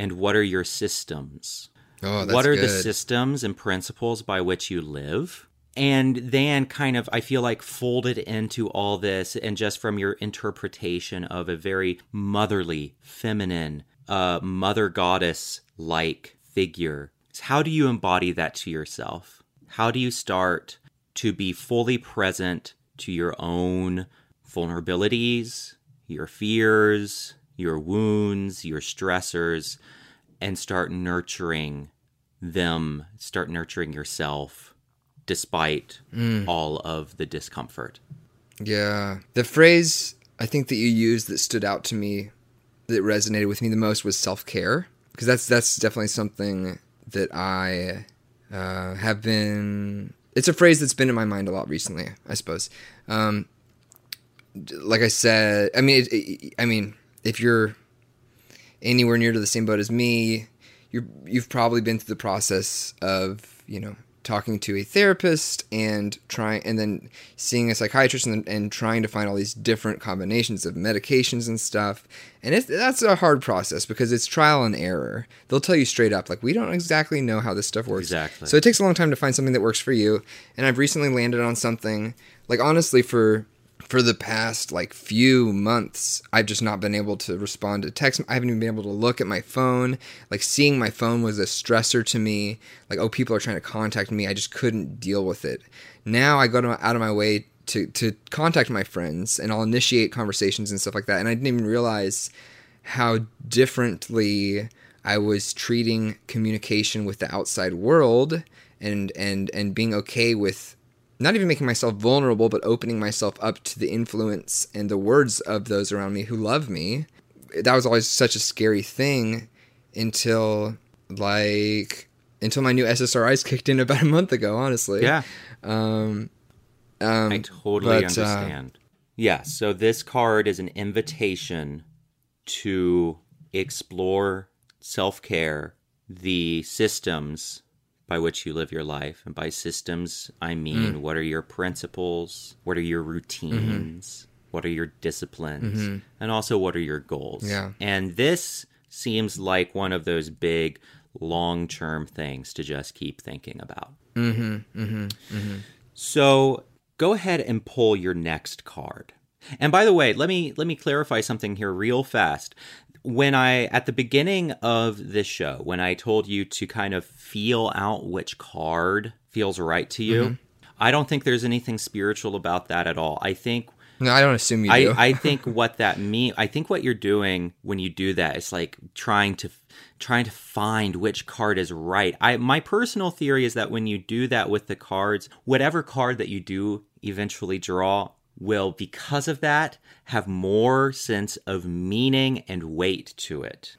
and what are your systems?
Oh
what are the systems and principles by which you live? And then kind of i feel like folded into all this and just from your interpretation of a very motherly feminine uh, mother goddess like figure. How do you embody that to yourself? How do you start to be fully present to your own vulnerabilities your fears your wounds your stressors and start nurturing them, start nurturing yourself despite all of the discomfort.
Yeah. The phrase I think that you used that stood out to me that resonated with me the most was self-care because that's that's definitely something that I uh, have been it's a phrase that's been in my mind a lot recently, I suppose. Um, like I said, I mean it, it, I mean if you're anywhere near to the same boat as me, you you've probably been through the process of you know talking to a therapist and trying and then seeing a psychiatrist and, and trying to find all these different combinations of medications and stuff. And it's, that's a hard process because it's trial and error. They'll tell you straight up like we don't exactly know how this stuff works.
Exactly.
so it takes a long time to find something that works for you. And i've recently landed on something like honestly for for the past like few months i've just not been able to respond to text. I haven't even been able to look at my phone. Like seeing my phone was a stressor to me. Like oh people are trying to contact me. I just couldn't deal with it. Now i go to, out of my way to to contact my friends and i'll initiate conversations and stuff like that. And i didn't even realize how differently I was treating communication with the outside world and and and being okay with not even making myself vulnerable but opening myself up to the influence and the words of those around me who love me. That was always such a scary thing until like until my new SSRIs kicked in about a month ago, honestly.
Yeah,
Um um
I totally
but, uh,
understand. yeah, so this card is an invitation to explore self care, the systems by which you live your life. And by systems, I mean
Mm.
what are your principles? What are your routines? What are your disciplines? And also, what are your goals?
Mm-hmm. Yeah.
And this seems like one of those big long term things to just keep thinking about. Mm-hmm. Mm-hmm. So go ahead and pull your next card. And by the way, let me let me clarify something here real fast. When I at the beginning of this show, when I told you to kind of feel out which card feels right to you, mm-hmm. I don't think there's anything spiritual about that at all. I think
No, I don't assume you do.
I, I think what that mean I think what you're doing when you do that is like trying to trying to find which card is right. I my personal theory is that when you do that with the cards, whatever card that you do eventually draw will because of that have more sense of meaning and weight to it.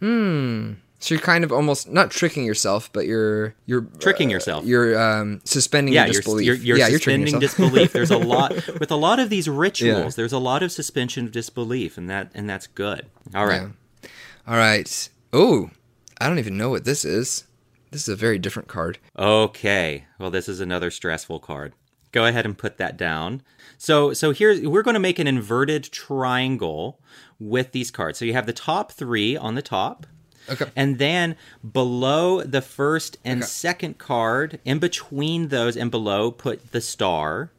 so you're kind of almost not tricking yourself, but you're you're
Tricking
uh,
yourself.
You're um, suspending
yeah,
your
you're,
disbelief.
you're, you're
yeah, you're
suspending disbelief. There's a lot with a lot of these rituals.
Yeah.
There's a lot of suspension of disbelief, and that and that's good. All right.
Yeah. All right. Oh, I don't even know what this is. This is a very different card.
Okay. Well, this is another stressful card. Go ahead and put that down. So, so here we're going to make an inverted triangle with these cards. So you have the top three on the top,
Okay.
and then below the first and
Okay.
second card, in between those and below, put the star,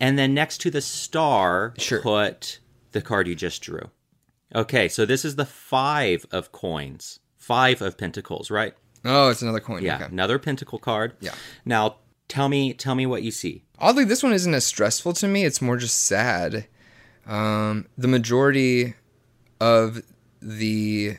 and then next to the star,
Sure.
put the card you just drew. Okay. So this is the five of coins, five of pentacles, right?
Oh, it's another coin.
Yeah,
Okay.
another pentacle card.
Yeah.
Now tell me tell me what you see.
Oddly, this one isn't as stressful to me. It's more just sad. Um, the majority of the,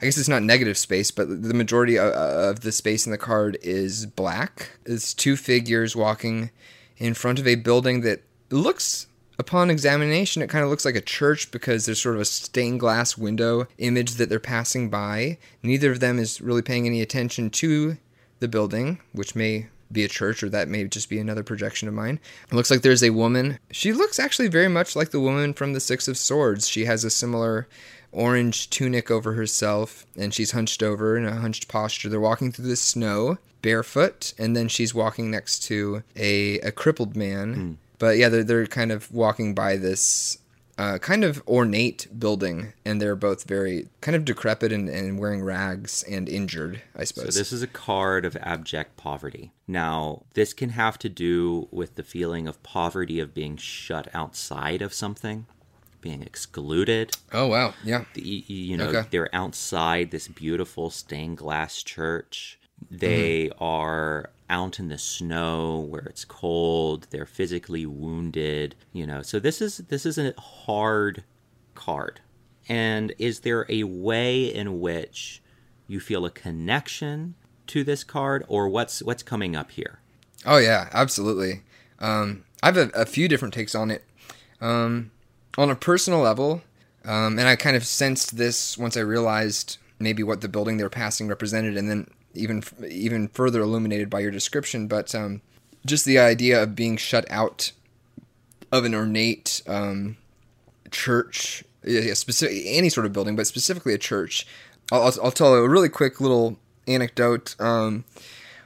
I guess it's not negative space, but the majority of, of the space in the card is black. It's two figures walking in front of a building that looks, upon examination, it kind of looks like a church because there's sort of a stained glass window image that they're passing by. Neither of them is really paying any attention to the building, which may be a church or that may just be another projection of mine. It looks like there's a woman. She looks actually very much like the woman from the Six of Swords. She has a similar orange tunic over herself and she's hunched over in a hunched posture. They're walking through the snow barefoot and then she's walking next to a, a crippled man. Hmm. But yeah, they're, they're kind of walking by this uh, kind of ornate building, and they're both very kind of decrepit and, and wearing rags and injured, I suppose.
So this is a card of abject poverty. Now, this can have to do with the feeling of poverty of being shut outside of something, being excluded.
oh wow, yeah,
The- You know,
Okay.
they're outside this beautiful stained glass church. They
Mm-hmm.
are out in the snow where it's cold. They're physically wounded. You know, so this is this is a hard card. And is there a way in which you feel a connection to this card, or what's what's coming up here?
oh yeah, absolutely. Um, I have a, a few different takes on it. Um, on a personal level, um, and I kind of sensed this once I realized maybe what the building they were passing represented, and then even even further illuminated by your description. But um, just the idea of being shut out of an ornate um, church, yeah, specific any sort of building, but specifically a church. I'll, I'll, I'll tell a really quick little anecdote. Um,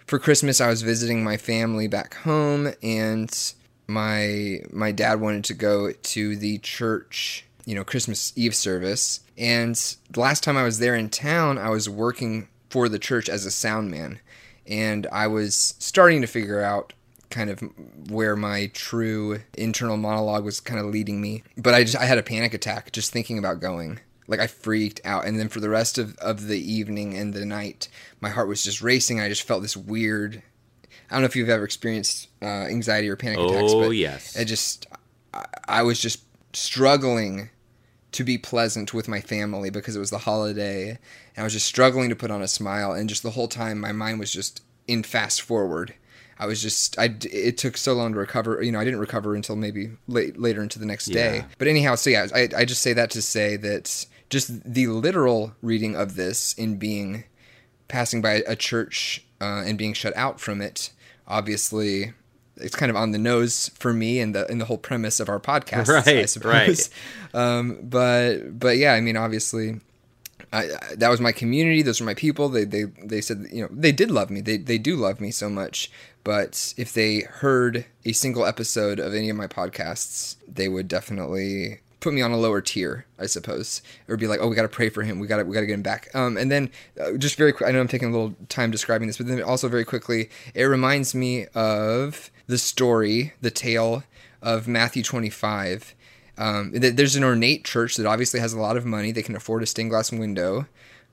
for Christmas, I was visiting my family back home, and my my dad wanted to go to the church, you know, Christmas Eve service. And the last time I was there in town, I was working for the church as a sound man, and I was starting to figure out kind of where my true internal monologue was kind of leading me. But I just I had a panic attack just thinking about going. Like I freaked out, and then for the rest of, of the evening and the night, my heart was just racing. I just felt this weird. I don't know if you've ever experienced uh, anxiety or panic attacks,
Oh
but
yes,
it just I, I was just struggling to be pleasant with my family because it was the holiday and I was just struggling to put on a smile and just the whole time my mind was just in fast forward. I was just I it took so long to recover, you know, I didn't recover until maybe late later into the next day.
Yeah.
But anyhow, so yeah, I I just say that to say that just the literal reading of this in being passing by a church uh, and being shut out from it obviously it's kind of on the nose for me and the and the whole premise of our podcast I
Right,
suppose um, but but yeah I mean obviously I, I, that was my community. Those were my people. They, they, they said, you know, they did love me. They, they do love me so much. But if they heard a single episode of any of my podcasts, they would definitely put me on a lower tier, I suppose, or be like, "Oh, we got to pray for him. We got to we got to get him back." Um, and then uh, just very, quick, I know I'm taking a little time describing this, but then also very quickly, it reminds me of the story, the tale of Matthew 25. Um, there's an ornate church that obviously has a lot of money. They can afford a stained glass window,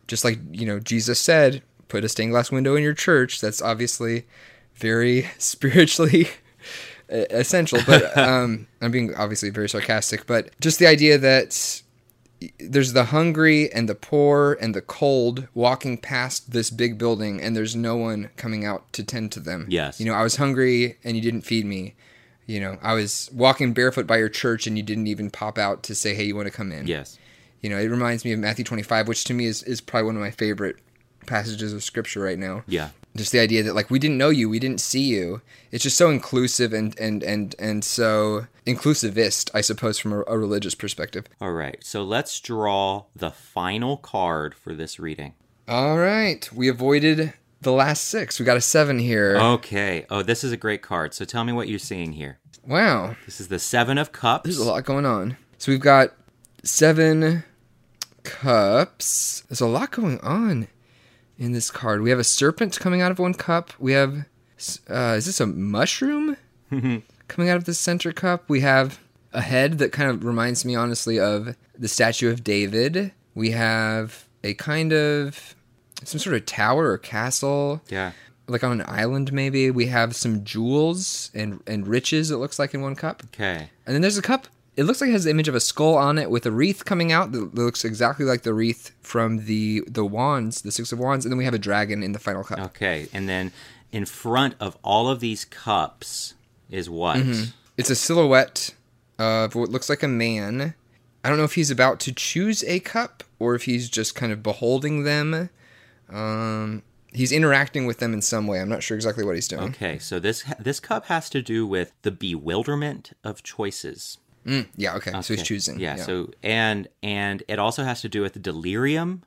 just like you know Jesus said, "Put a stained glass window in your church." That's obviously very spiritually essential. But um, I'm being obviously very sarcastic. But just the idea that there's the hungry and the poor and the cold walking past this big building, and there's no one coming out to tend to them.
Yes.
You know, I was hungry and you didn't feed me. You know, I was walking barefoot by your church and you didn't even pop out to say, hey, you want to come in.
Yes.
You know, it reminds me of Matthew 25, which to me is, is probably one of my favorite passages of scripture right now.
Yeah
just the idea that like we didn't know you we didn't see you. It's just so inclusive and and and and so inclusivist i suppose from a, a, religious perspective.
All right so let's draw the final card for this reading.
All right we avoided the last six. We got a seven here.
Okay oh this is a great card. So tell me what you're seeing here.
Wow.
This is the seven of cups.
There's a lot going on. So we've got seven cups. There's a lot going on in this card. We have a serpent coming out of one cup. We have, uh, is this a mushroom coming out of the center cup? We have a head that kind of reminds me, honestly, of the statue of David. We have a kind of some sort of tower or castle.
Yeah.
Like on an island, maybe. We have some jewels and, and riches, it looks like, in one cup.
Okay.
And then there's a cup it looks like it has the image of a skull on it with a wreath coming out that looks exactly like the wreath from the the wands, the six of wands, and then we have a dragon in the final cup.
Okay, and then in front of all of these cups is what? Mm-hmm.
It's a silhouette of what looks like a man. I don't know if he's about to choose a cup or if he's just kind of beholding them. Um, he's interacting with them in some way. I'm not sure exactly what he's doing.
Okay, so this this cup has to do with the bewilderment of choices.
Mm, yeah. Okay. okay. So he's choosing.
Yeah, yeah, So and and it also has to do with delirium.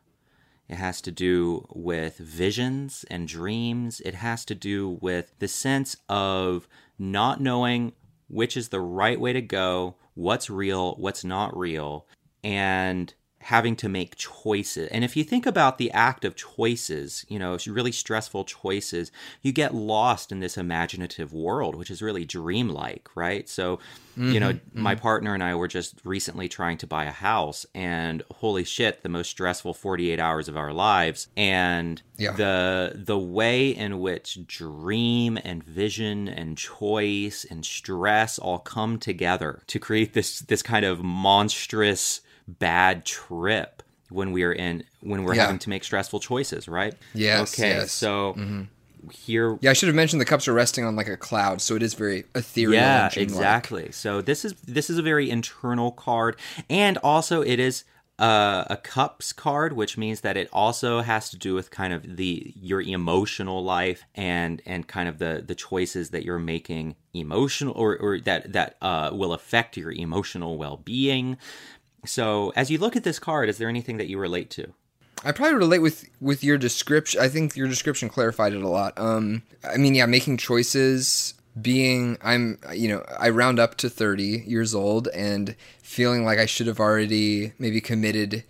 It has to do with visions and dreams. It has to do with the sense of not knowing which is the right way to go, what's real, what's not real, and having to make choices. And if you think about the act of choices, you know, really stressful choices, you get lost in this imaginative world, which is really dreamlike, right? So, mm-hmm, you know, mm-hmm. my partner and I were just recently trying to buy a house, and holy shit, the most stressful 48 hours of our lives. And yeah. the the way in which dream and vision and choice and stress all come together to create this this kind of monstrous bad trip when we're in when we're yeah. having to make stressful choices, right?
Yes.
Okay.
Yes.
So mm-hmm. here,
yeah, I should have mentioned the cups are resting on like a cloud, so it is very ethereal.
Yeah, exactly. So this is this is a very internal card, and also it is. Uh, a cups card, which means that it also has to do with kind of the your emotional life and and kind of the the choices that you're making emotional or or that that uh, will affect your emotional well being. So, as you look at this card, is there anything that you relate to?
I probably relate with with your description. I think your description clarified it a lot. Um, I mean, yeah, making choices, being I'm, you know, I round up to 30 years old and feeling like I should have already maybe committed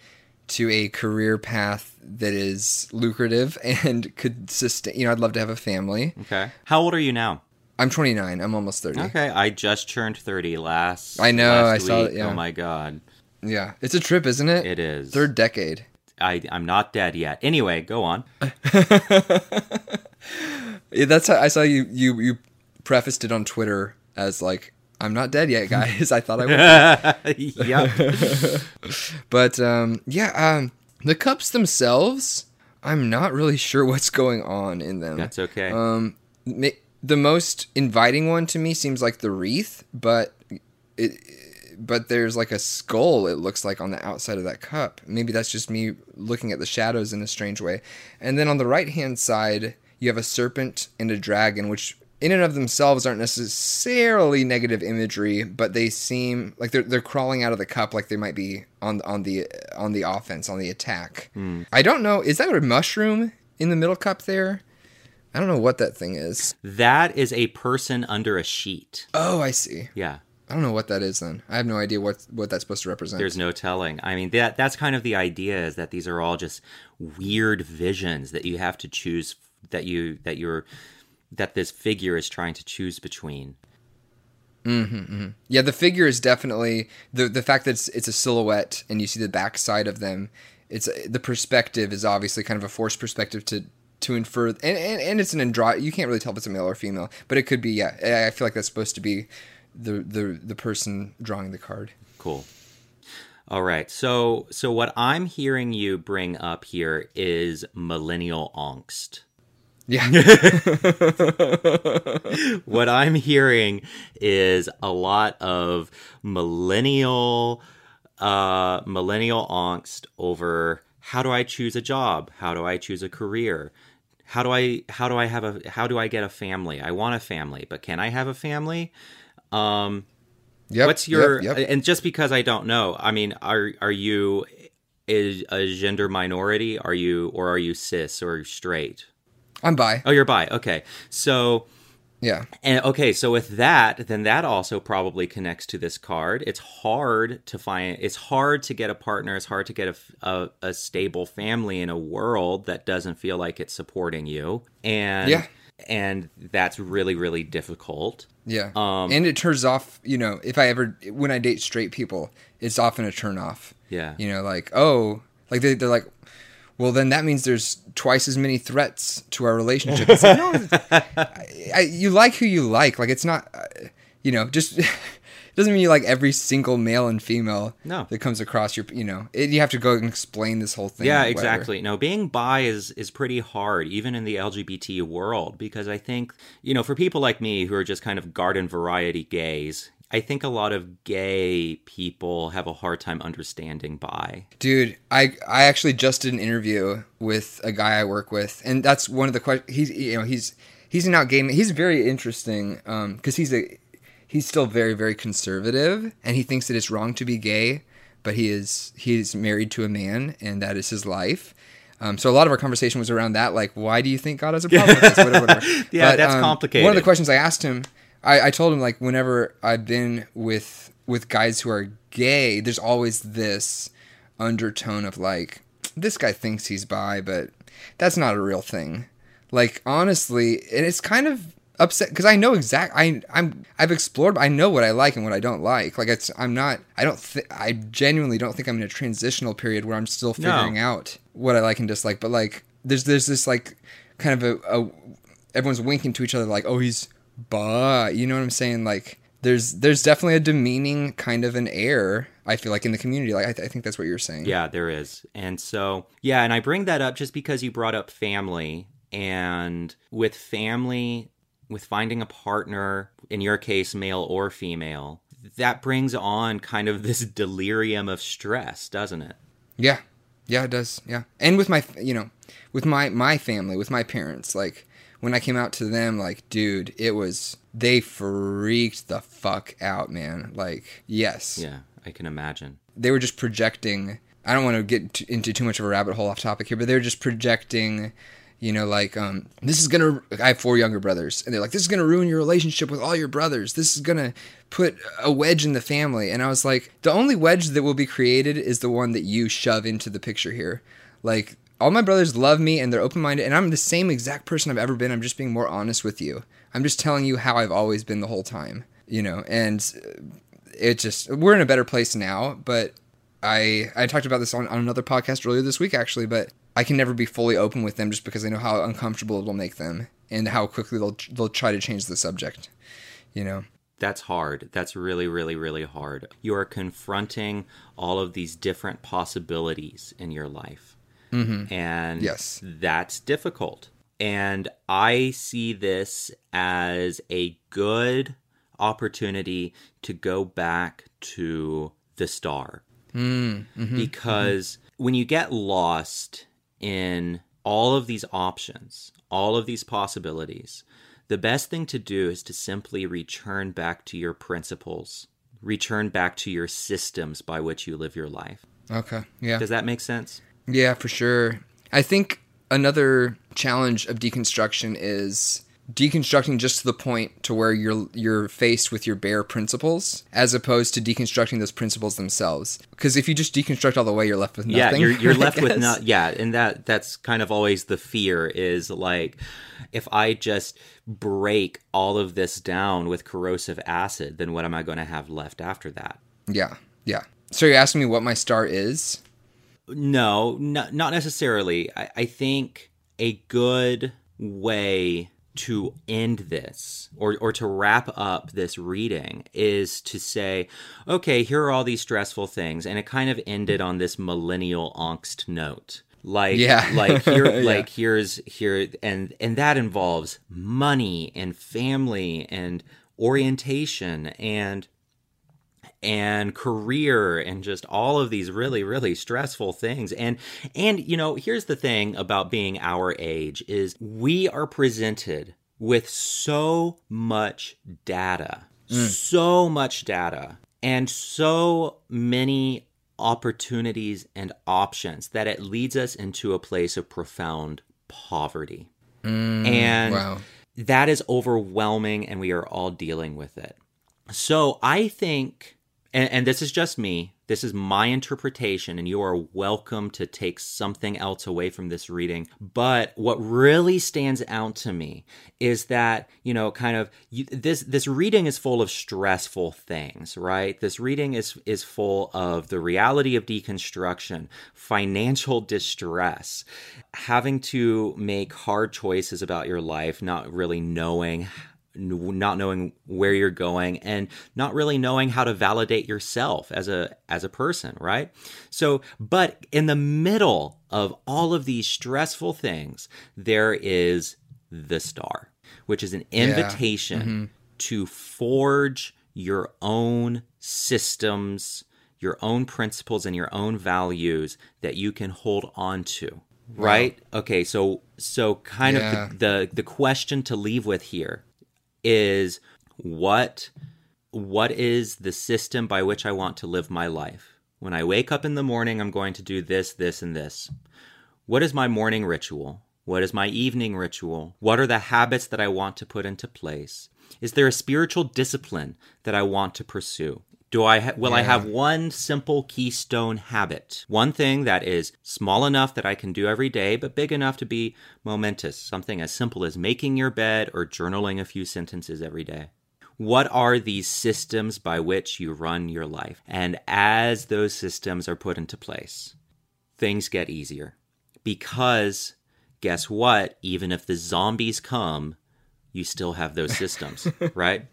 to a career path that is lucrative and could sustain. You know, I'd love to have a family.
Okay. How old are you now?
I'm 29. I'm almost 30.
Okay, I just turned 30 last.
I know.
Last
I
week.
saw it. Yeah.
Oh my god.
Yeah, it's a trip, isn't it?
It is.
Third decade.
I I'm not dead yet. Anyway, go on.
yeah, that's how I saw you you you prefaced it on Twitter as like I'm not dead yet, guys. I thought I
was. yeah.
but um, yeah, um, the cups themselves, I'm not really sure what's going on in them.
That's okay.
Um, the most inviting one to me seems like the wreath, but it but there's like a skull it looks like on the outside of that cup maybe that's just me looking at the shadows in a strange way and then on the right hand side you have a serpent and a dragon which in and of themselves aren't necessarily negative imagery, but they seem like they're they're crawling out of the cup like they might be on on the on the offense on the attack. Hmm. I don't know. Is that a mushroom in the middle cup there? I don't know what that thing is.
That is a person under a sheet.
Oh, I see.
Yeah.
I don't know what that is then. I have no idea what what that's supposed to represent.
There's no telling. I mean, that that's kind of the idea is that these are all just weird visions that you have to choose that you that you're that this figure is trying to choose between. Mm-hmm, mm-hmm.
Yeah, the figure is definitely the the fact that it's, it's a silhouette and you see the backside of them. It's the perspective is obviously kind of a forced perspective to to infer, and and, and it's an andro. You can't really tell if it's a male or female, but it could be. Yeah, I I feel like that's supposed to be the the the person drawing the card.
Cool. All right. So so what I'm hearing you bring up here is millennial angst.
Yeah,
what I'm hearing is a lot of millennial uh millennial angst over how do I choose a job? How do I choose a career? How do I how do I have a how do I get a family? I want a family, but can I have a family? Um
yep.
what's your
yep, yep.
and just because I don't know, I mean, are are you is a gender minority? Are you or are you cis or straight?
I'm bi.
Oh, you're bi. Okay. So
Yeah,
and okay, so with that, then that also probably connects to this card. It's hard to find. It's hard to get a partner. It's hard to get a, a, a stable family in a world that doesn't feel like it's supporting you. And
Yeah.
And that's really really difficult.
yeah.
Um,
and it turns off. You know, if I ever when I date straight people, it's often a turn off.
Yeah.
you know like oh like they, they're like well then that means there's twice as many threats to our relationship it's like, no, I, I, you like who you like like it's not uh, you know just doesn't mean you like every single male and female
No.
that comes across your you know it, you have to go and explain this whole thing
Yeah, exactly. No, being bi is is pretty hard, even in the LGBT world, because I think you know, for people like me who are just kind of garden variety gays, I think a lot of gay people have a hard time understanding bi.
Dude, I I actually just did an interview with a guy I work with, and that's one of the questions. He's you know he's he's an out gay. He's very interesting um, because he's a he's still very very conservative, and he thinks that it's wrong to be gay, but he is he's married to a man, and that is his life. Um, so a lot of our conversation was around that, like, why do you think God has a problem with this? Whatever, whatever.
Yeah,
But,
that's
um,
complicated.
One of the questions I asked him, I, I told him like, whenever I've been with with guys who are gay, there's always this undertone of like, this guy thinks he's bi, but that's not a real thing. Like honestly, and it's kind of upset because I know exact. I I'm I've explored. I know what I like and what I don't like. Like it's I'm not. I don't. Th- I genuinely don't think I'm in a transitional period where I'm still
No.
figuring out what I like and dislike. But like there's there's this like kind of a, a everyone's winking to each other like oh he's bi. You know what I'm saying? Like there's there's definitely a demeaning kind of an air. I feel like in the community. Like I, th- I think that's what you're saying.
Yeah, there is. And so, yeah, and I bring that up just because you brought up family. And with family, with finding a partner, in your case, male or female, that brings on kind of this delirium of stress, doesn't it?
Yeah, yeah, it does. Yeah, and with my, you know, with my my family, with my parents, like when I came out to them, like, dude, it was they freaked the fuck out, man. Like, yes,
Yeah, I can imagine.
they were just projecting. I don't want to get into too much of a rabbit hole off topic here, but they were just projecting. You know, like um, this is gonna. I have four younger brothers, and they're like, "This is gonna ruin your relationship with all your brothers. This is gonna put a wedge in the family." And I was like, "The only wedge that will be created is the one that you shove into the picture here. Like, all my brothers love me and they're open minded, and I'm the same exact person I've ever been. I'm just being more honest with you. I'm just telling you how I've always been the whole time. You know, and it just we're in a better place now but i i talked about this on, on another podcast earlier this week actually but i can never be fully open with them just because i know how uncomfortable it'll make them and how quickly they'll they'll try to change the subject you know
That's hard. That's really, really, really hard. You are confronting all of these different possibilities in your life. Mm-hmm. And
Yes.
that's difficult. And I see this as a good opportunity to go back to the star. Mm, mm-hmm, mm-hmm. because when you get lost in all of these options, all of these possibilities, the best thing to do is to simply return back to your principles, return back to your systems by which you live your life.
Okay. Yeah.
Does that make sense?
Yeah, for sure. I think another challenge of deconstruction is deconstructing just to the point to where you're you're faced with your bare principles as opposed to deconstructing those principles themselves. Because if you just deconstruct all the way you're left with nothing
yeah you're, you're left with not yeah and that that's kind of always the fear is like if i just break all of this down with corrosive acid then what am i going to have left after that?
Yeah yeah. So you're asking me what my star is?
No no not necessarily. I, I think a good way to end this or, or to wrap up this reading is to say, okay, here are all these stressful things. And it kind of ended on this millennial angst note. Like,
Yeah.
like here,
Yeah.
like here's here, and and that involves money and family and orientation and and career and just all of these really really stressful things. And and you know here's the thing about being our age is we are presented with so much data mm. so much data and so many opportunities and options that it leads us into a place of profound poverty. Mm, and
wow.
that is overwhelming and we are all dealing with it. So i think and, and this is just me. This is my interpretation and you are welcome to take something else away from this reading. But what really stands out to me is that you know kind of you, this this reading is full of stressful things right? This reading is is full of the reality of deconstruction financial distress having to make hard choices about your life not really knowing not knowing where you're going and not really knowing how to validate yourself as a as a person right? So but in the middle of all of these stressful things there is the star which is an mm-hmm. invitation to forge your own systems your own principles and your own values that you can hold on to right? Okay so so kind
Yeah.
of the, the the question to leave with here is what what is the system by which I want to live my life? When I wake up in the morning, I'm going to do this, this, and this. What is my morning ritual? What is my evening ritual? What are the habits that I want to put into place? Is there a spiritual discipline that I want to pursue? Do I ha- will I have one simple keystone habit? One thing that is small enough that I can do every day but big enough to be momentous, something as simple as making your bed or journaling a few sentences every day. What are these systems by which you run your life? And as those systems are put into place, things get easier. Because guess what? Even if the zombies come, you still have those systems, right?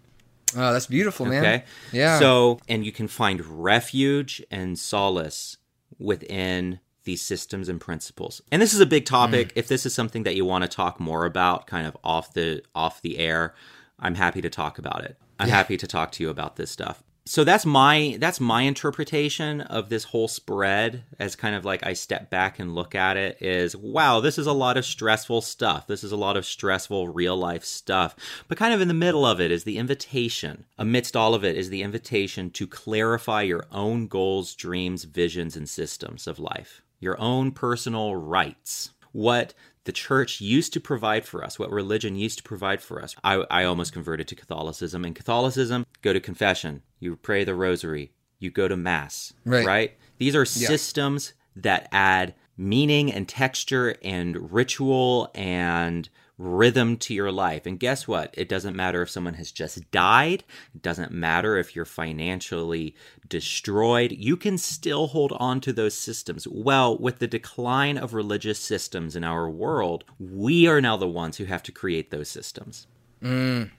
Oh that's beautiful man
Okay.
yeah
So, and you can find refuge and solace within these systems and principles. And this is a big topic.
Mm.
If this is something that you want to talk more about kind of off the off the air, I'm happy to talk about it. I'm happy to talk to you about this stuff. So that's my that's my interpretation of this whole spread as kind of like I step back and look at it is wow, this is a lot of stressful stuff. This is a lot of stressful real life stuff. But kind of in the middle of it is the invitation. Amidst all of it is the invitation to clarify your own goals, dreams, visions and systems of life. Your own personal rights. What the church used to provide for us, what religion used to provide for us. I, I almost converted to Catholicism. In Catholicism, go to confession, you pray the rosary, you go to Mass,
Right.
These are systems that add meaning and texture and ritual and rhythm to your life. And guess what? It doesn't matter if someone has just died, it doesn't matter if you're financially destroyed. You can still hold on to those systems. Well, with the decline of religious systems in our world, we are now the ones who have to create those systems. Mm.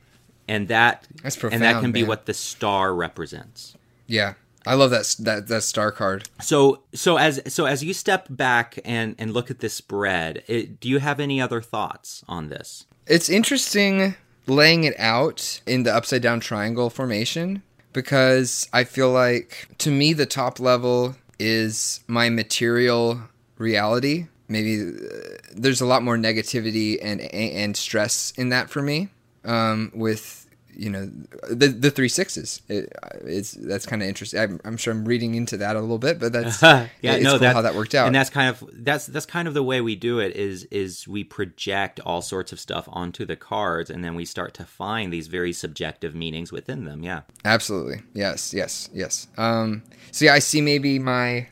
And that
That's
and that
profound,
can be what the star represents.
yeah i love that that that star card
So so as so as you step back and and look at this spread, it, do you have any other thoughts on this?
It's interesting laying it out in the upside down triangle formation because I feel like to me the top level is my material reality. Maybe uh, there's a lot more negativity and and stress in that for me. um, with you know the the three sixes. It, it's that's kind of interesting. I'm, I'm, sure I'm reading into that a little bit, but that's yeah, it's no, cool how that worked out.
And that's kind of that's that's kind of the way we do it. Is is we project all sorts of stuff onto the cards, and then we start to find these very subjective meanings within them. Yeah,
absolutely. Yes, yes, yes. Um, so yeah, I see maybe my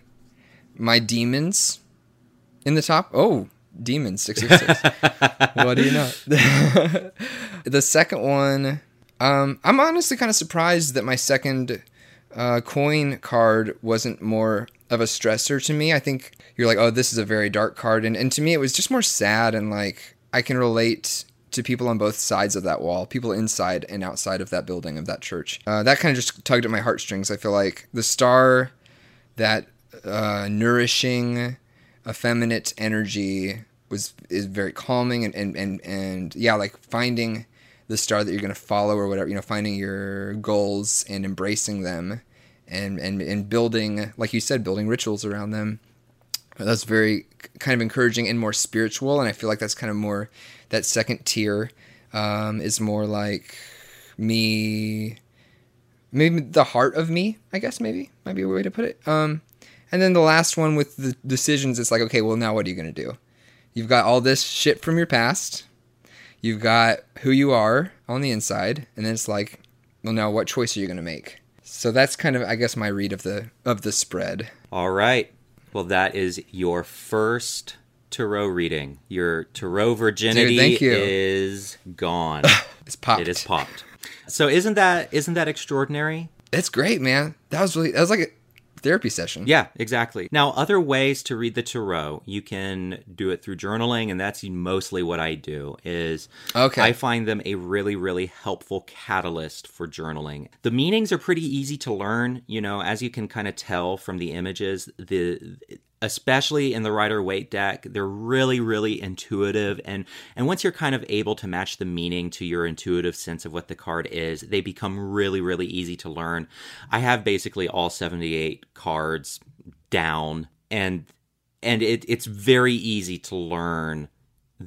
my demons in the top. Oh, demons six six six. what do you know? the second one um, I'm honestly kind of surprised that my second uh, coin card wasn't more of a stressor to me. I think you're like, oh, this is a very dark card, and and to me it was just more sad and like I can relate to people on both sides of that wall, people inside and outside of that building of that church. Uh, that kind of just tugged at my heartstrings. I feel like the star, that uh, nourishing, effeminate energy was is very calming and and and, and yeah, like finding the star that you're going to follow or whatever you know finding your goals and embracing them and and and building like you said building rituals around them. That's very kind of encouraging and more spiritual and i feel like that's kind of more that second tier um, is more like me maybe the heart of me i guess maybe might be a way to put it. Um, and then the last one with the decisions it's like okay well now what are you going to do? You've got all this shit from your past You've got who you are on the inside, and then it's like, well, now what choice are you going to make? So that's kind of, I guess, my read of the of the spread.
All right. Well, that is your first tarot reading. Your tarot virginity Dude, is gone.
it's popped.
It is popped. So isn't that isn't that extraordinary?
It's great, man. That was really that was like therapy session.
Yeah, exactly. Now, other ways to read the tarot, you can do it through journaling, and that's mostly what I do. Is okay. I find them a really, really helpful catalyst for journaling. The meanings are pretty easy to learn. You know, as you can kind of tell from the images, the especially in the Rider Waite deck, they're really, really intuitive. And and once you're kind of able to match the meaning to your intuitive sense of what the card is, they become really, really easy to learn. I have basically all 78 cards down, and and it, it's very easy to learn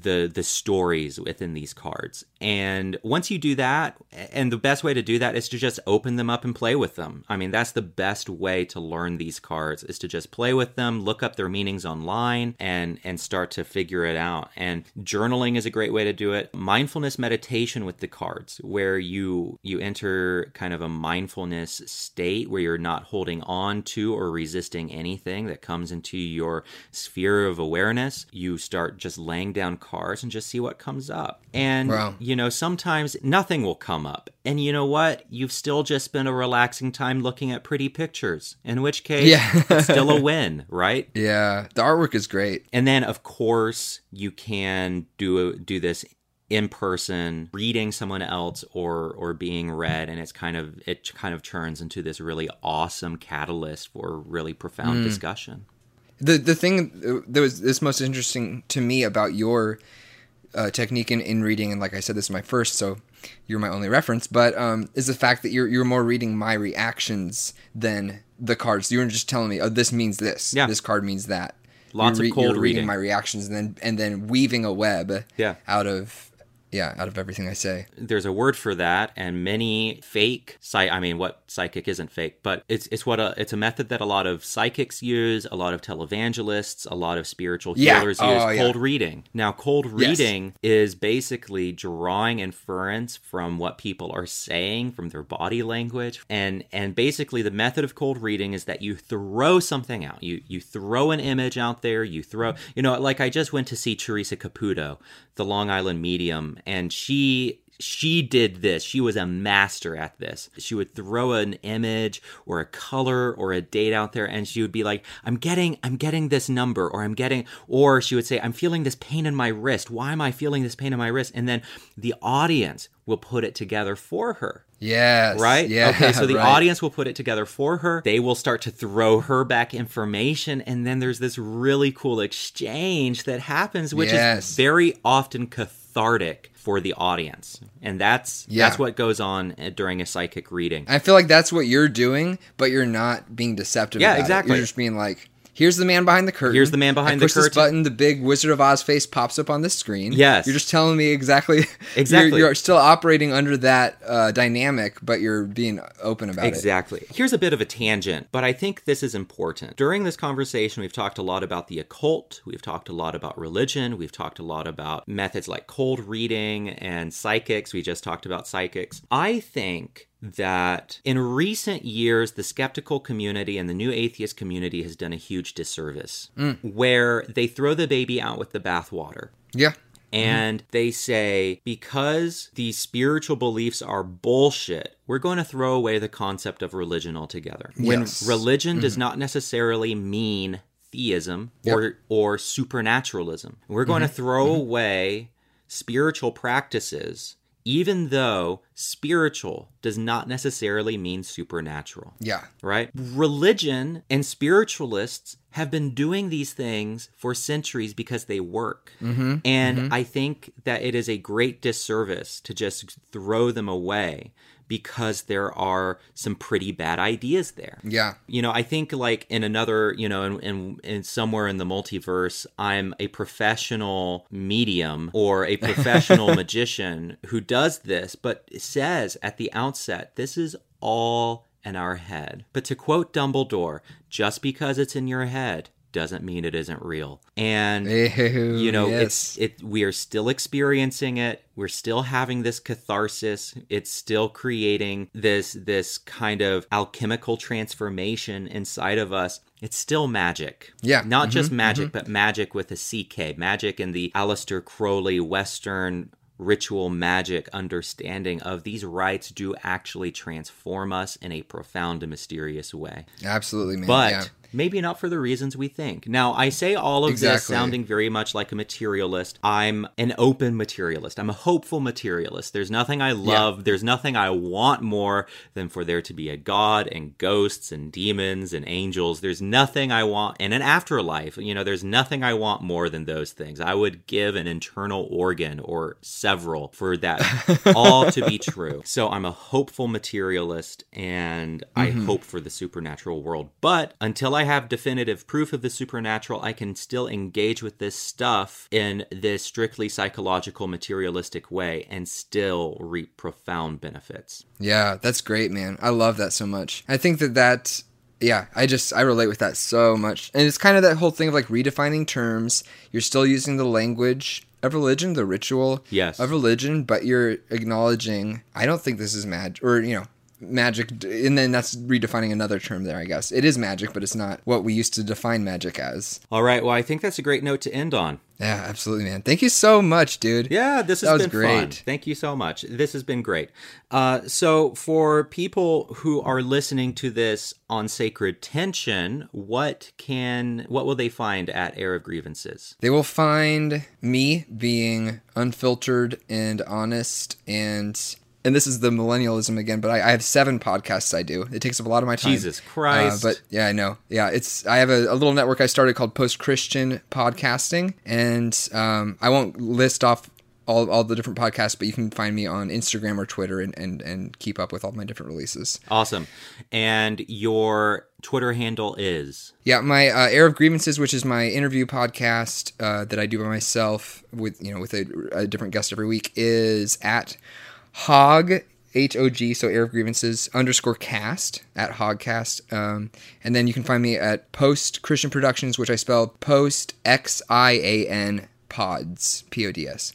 the the stories within these cards. And once you do that, and the best way to do that is to just open them up and play with them. I mean, that's the best way to learn these cards is to just play with them, look up their meanings online and and start to figure it out. And journaling is a great way to do it. Mindfulness meditation with the cards where you you enter kind of a mindfulness state where you're not holding on to or resisting anything that comes into your sphere of awareness. You start just laying down cards and just see what comes up. And wow. you know, sometimes nothing will come up. And you know what? You've still just been a relaxing time looking at pretty pictures. In which case, yeah. it's still a win, right?
Yeah, the artwork is great.
And then of course, you can do do this in person reading someone else or or being read and it's kind of it kind of turns into this really awesome catalyst for really profound mm. discussion
the the thing that was this most interesting to me about your uh, technique in, in reading, and like I said, this is my first, so you're my only reference, but um, is the fact that you're you're more reading my reactions than the cards. You were just telling me, oh, this means this. Yeah. This card means that.
Lots re- of cold
you're reading
reading
my reactions and then and then weaving a web
yeah.
out of yeah, out of everything I say.
There's a word for that, and many fake psych. I mean, what psychic isn't fake, but it's it's what a it's a method that a lot of psychics use, a lot of televangelists, a lot of spiritual healers yeah. use. Oh, cold yeah. reading. Now, cold reading yes. is basically drawing inference from what people are saying, from their body language, and and basically the method of cold reading is that you throw something out. You you throw an image out there. You throw, you know, like I just went to see Teresa Caputo, the Long Island medium and she she did this. She was a master at this. She would throw an image or a color or a date out there and she would be like, "I'm getting I'm getting this number or I'm getting or she would say, "I'm feeling this pain in my wrist. Why am I feeling this pain in my wrist?" And then the audience will put it together for her.
Yes.
Right?
Yeah.
Okay, so the right. audience will put it together for her. They will start to throw her back information and then there's this really cool exchange that happens which yes. is very often cathartic for the audience. And that's yeah. that's what goes on uh, during a psychic reading.
I feel like that's what you're doing, but you're not being deceptive
Yeah, exactly.
It. You're just being like here's the man behind the curtain.
Here's the man behind
I
the
push this
curtain.
button, the big Wizard of Oz face pops up on the screen.
Yes.
you're just telling me exactly.
Exactly.
You're, you're still operating under that uh, dynamic, but you're being open about it.
Exactly. Here's a bit of a tangent, but I think this is important. During this conversation, we've talked a lot about the occult, we've talked a lot about religion, we've talked a lot about methods like cold reading and psychics. We just talked about psychics. I think that in recent years, the skeptical community and the new atheist community has done a huge disservice mm. where they throw the baby out with the bathwater.
Yeah. Mm-hmm.
And they say, because these spiritual beliefs are bullshit, we're going to throw away the concept of religion altogether. When
Yes.
religion does mm-hmm. not necessarily mean theism or, or supernaturalism, we're going to mm-hmm. throw away spiritual practices, even though spiritual does not necessarily mean supernatural
Yeah.
right? Religion and spiritualists have been doing these things for centuries because they work. Mm-hmm. And mm-hmm. I think that it is a great disservice to just throw them away because there are some pretty bad ideas there.
Yeah.
You know, I think like in another, you know, in, in, in somewhere in the multiverse, I'm a professional medium or a professional magician who does this, but says at the outset, this is all in our head. But to quote Dumbledore, just because it's in your head doesn't mean it isn't real. And
Ew,
you know
yes.
it's it we are still experiencing it we're still having this catharsis it's still creating this this kind of alchemical transformation inside of us it's still magic
Yeah.
not mm-hmm, just magic mm-hmm. but magic with a ck magic in the Aleister crowley western ritual magic understanding of these rites do actually transform us in a profound and mysterious way
Absolutely, man.
but
yeah.
Maybe not for the reasons we think. Now, I say all of this sounding very much like a materialist. I'm an open materialist. I'm a hopeful materialist. There's nothing I love, there's nothing I want more than for there to be a god and ghosts and demons and angels. There's nothing I want in an afterlife. You know, there's nothing I want more than those things. I would give an internal organ or several for that all to be true. So I'm a hopeful materialist and I mm-hmm. hope for the supernatural world. But until I have definitive proof of the supernatural, I can still engage with this stuff in this strictly psychological, materialistic way and still reap profound benefits.
Yeah, that's great, man. I love that so much. I think that that yeah, I just I relate with that so much. And it's kind of that whole thing of like redefining terms. You're still using the language of religion, the ritual
Yes.
of religion, but you're acknowledging I don't think this is magic or you know, magic and then that's redefining another term there, I guess. It is magic, but it's not what we used to define magic as.
All right. Well, I think that's a great note to end on.
Yeah, absolutely, man. Thank you so much, dude.
Yeah, this has
That was
been
great.
fun. Thank you so much. This has been great. Uh, so, for people who are listening to this on Sacred Tension, what can what will they find at Air of Grievances?
They will find me being unfiltered and honest and and this is the millennialism again, but I, I have seven podcasts I do. It takes up a lot of my time.
Jesus Christ.
Uh, but yeah, I know. Yeah, it's I have a, a little network I started called Post Christian Podcasting, and um, I won't list off all, all the different podcasts, but you can find me on Instagram or Twitter and, and, and keep up with all my different releases.
Awesome. And your Twitter handle is
Yeah, my uh, Air of Grievances, which is my interview podcast uh, that I do by myself with you know with a, a different guest every week, is at Hog H O G so Air of Grievances underscore cast at Hogcast, um, and then you can find me at Post Christian Productions, which I spell Post X I A N Pods P O D S.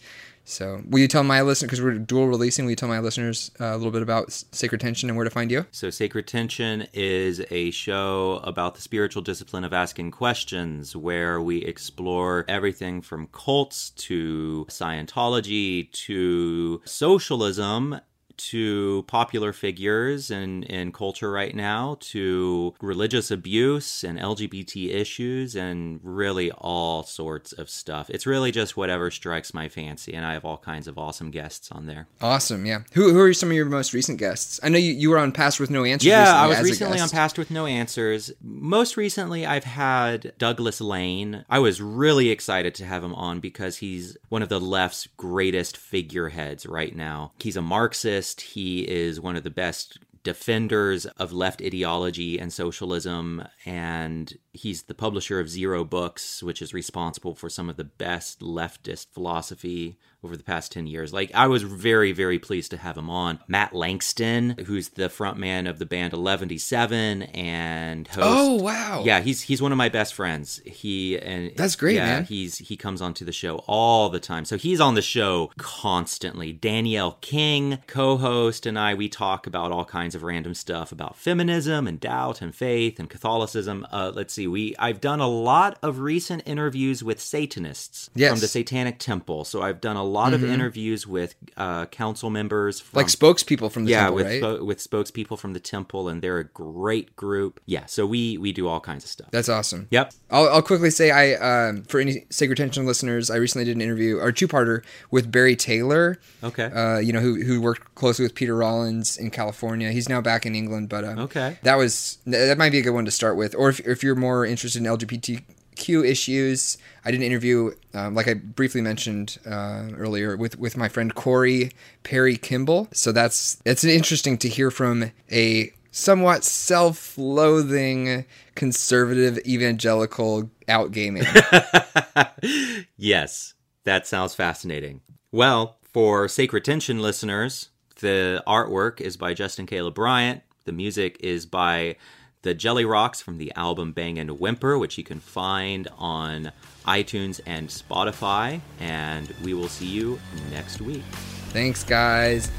So, will you tell my listeners because we're dual releasing? Will you tell my listeners uh, a little bit about Sacred Tension and where to find you?
So, Sacred Tension is a show about the spiritual discipline of asking questions where we explore everything from cults to Scientology to socialism to popular figures in, in culture right now to religious abuse and LGBT issues and really all sorts of stuff. It's really just whatever strikes my fancy, and I have all kinds of awesome guests on there.
Awesome, yeah. Who, who are some of your most recent guests? I know you, you were on Past with No Answers.
Yeah, I was
as
recently on. Past with No Answers. Most recently, I've had Douglas Lain. I was really excited to have him on because he's one of the left's greatest figureheads right now. He's a Marxist, he is one of the best defenders of left ideology and socialism and He's the publisher of Zero Books, which is responsible for some of the best leftist philosophy over the past 10 years. Like, I was very, very pleased to have him on. Matt Langston, who's the frontman of the band 1177 and host.
Oh, wow.
Yeah, he's he's one of my best friends. He and
That's great,
yeah,
man.
He's he comes onto the show all the time. So he's on the show constantly. Danielle King, co-host, and I we talk about all kinds of random stuff about feminism and doubt and faith and Catholicism. Uh, let's see, we I've done a lot of recent interviews with Satanists
Yes.
from the Satanic Temple. So I've done a lot of interviews with uh, council members from
Like spokespeople from the
yeah,
temple,
with
right?
spo- with spokespeople from the temple, and they're a great group. Yeah, so we we do all kinds of stuff.
That's awesome.
Yep.
I'll, I'll quickly say I um, for any sacred tension listeners, I recently did an interview or two parter with Barry Taylor.
Okay.
Uh, you know who who worked closely with Peter Rollins in California. He's now back in England, but uh,
Okay.
that was that might be a good one to start with. Or if if you're more interested in LGBTQ issues, I did an interview um, like I briefly mentioned uh, earlier with with my friend Corey Perry Kimball. So that's it's interesting to hear from a somewhat self-loathing conservative evangelical out gay man.
Yes, that sounds fascinating. Well, for Sacred Tension listeners, the artwork is by Justin Caleb Bryant. The music is by the Jelly Rocks from the album Bang and Whimper, which you can find on iTunes and Spotify. And we will see you next week.
Thanks, guys.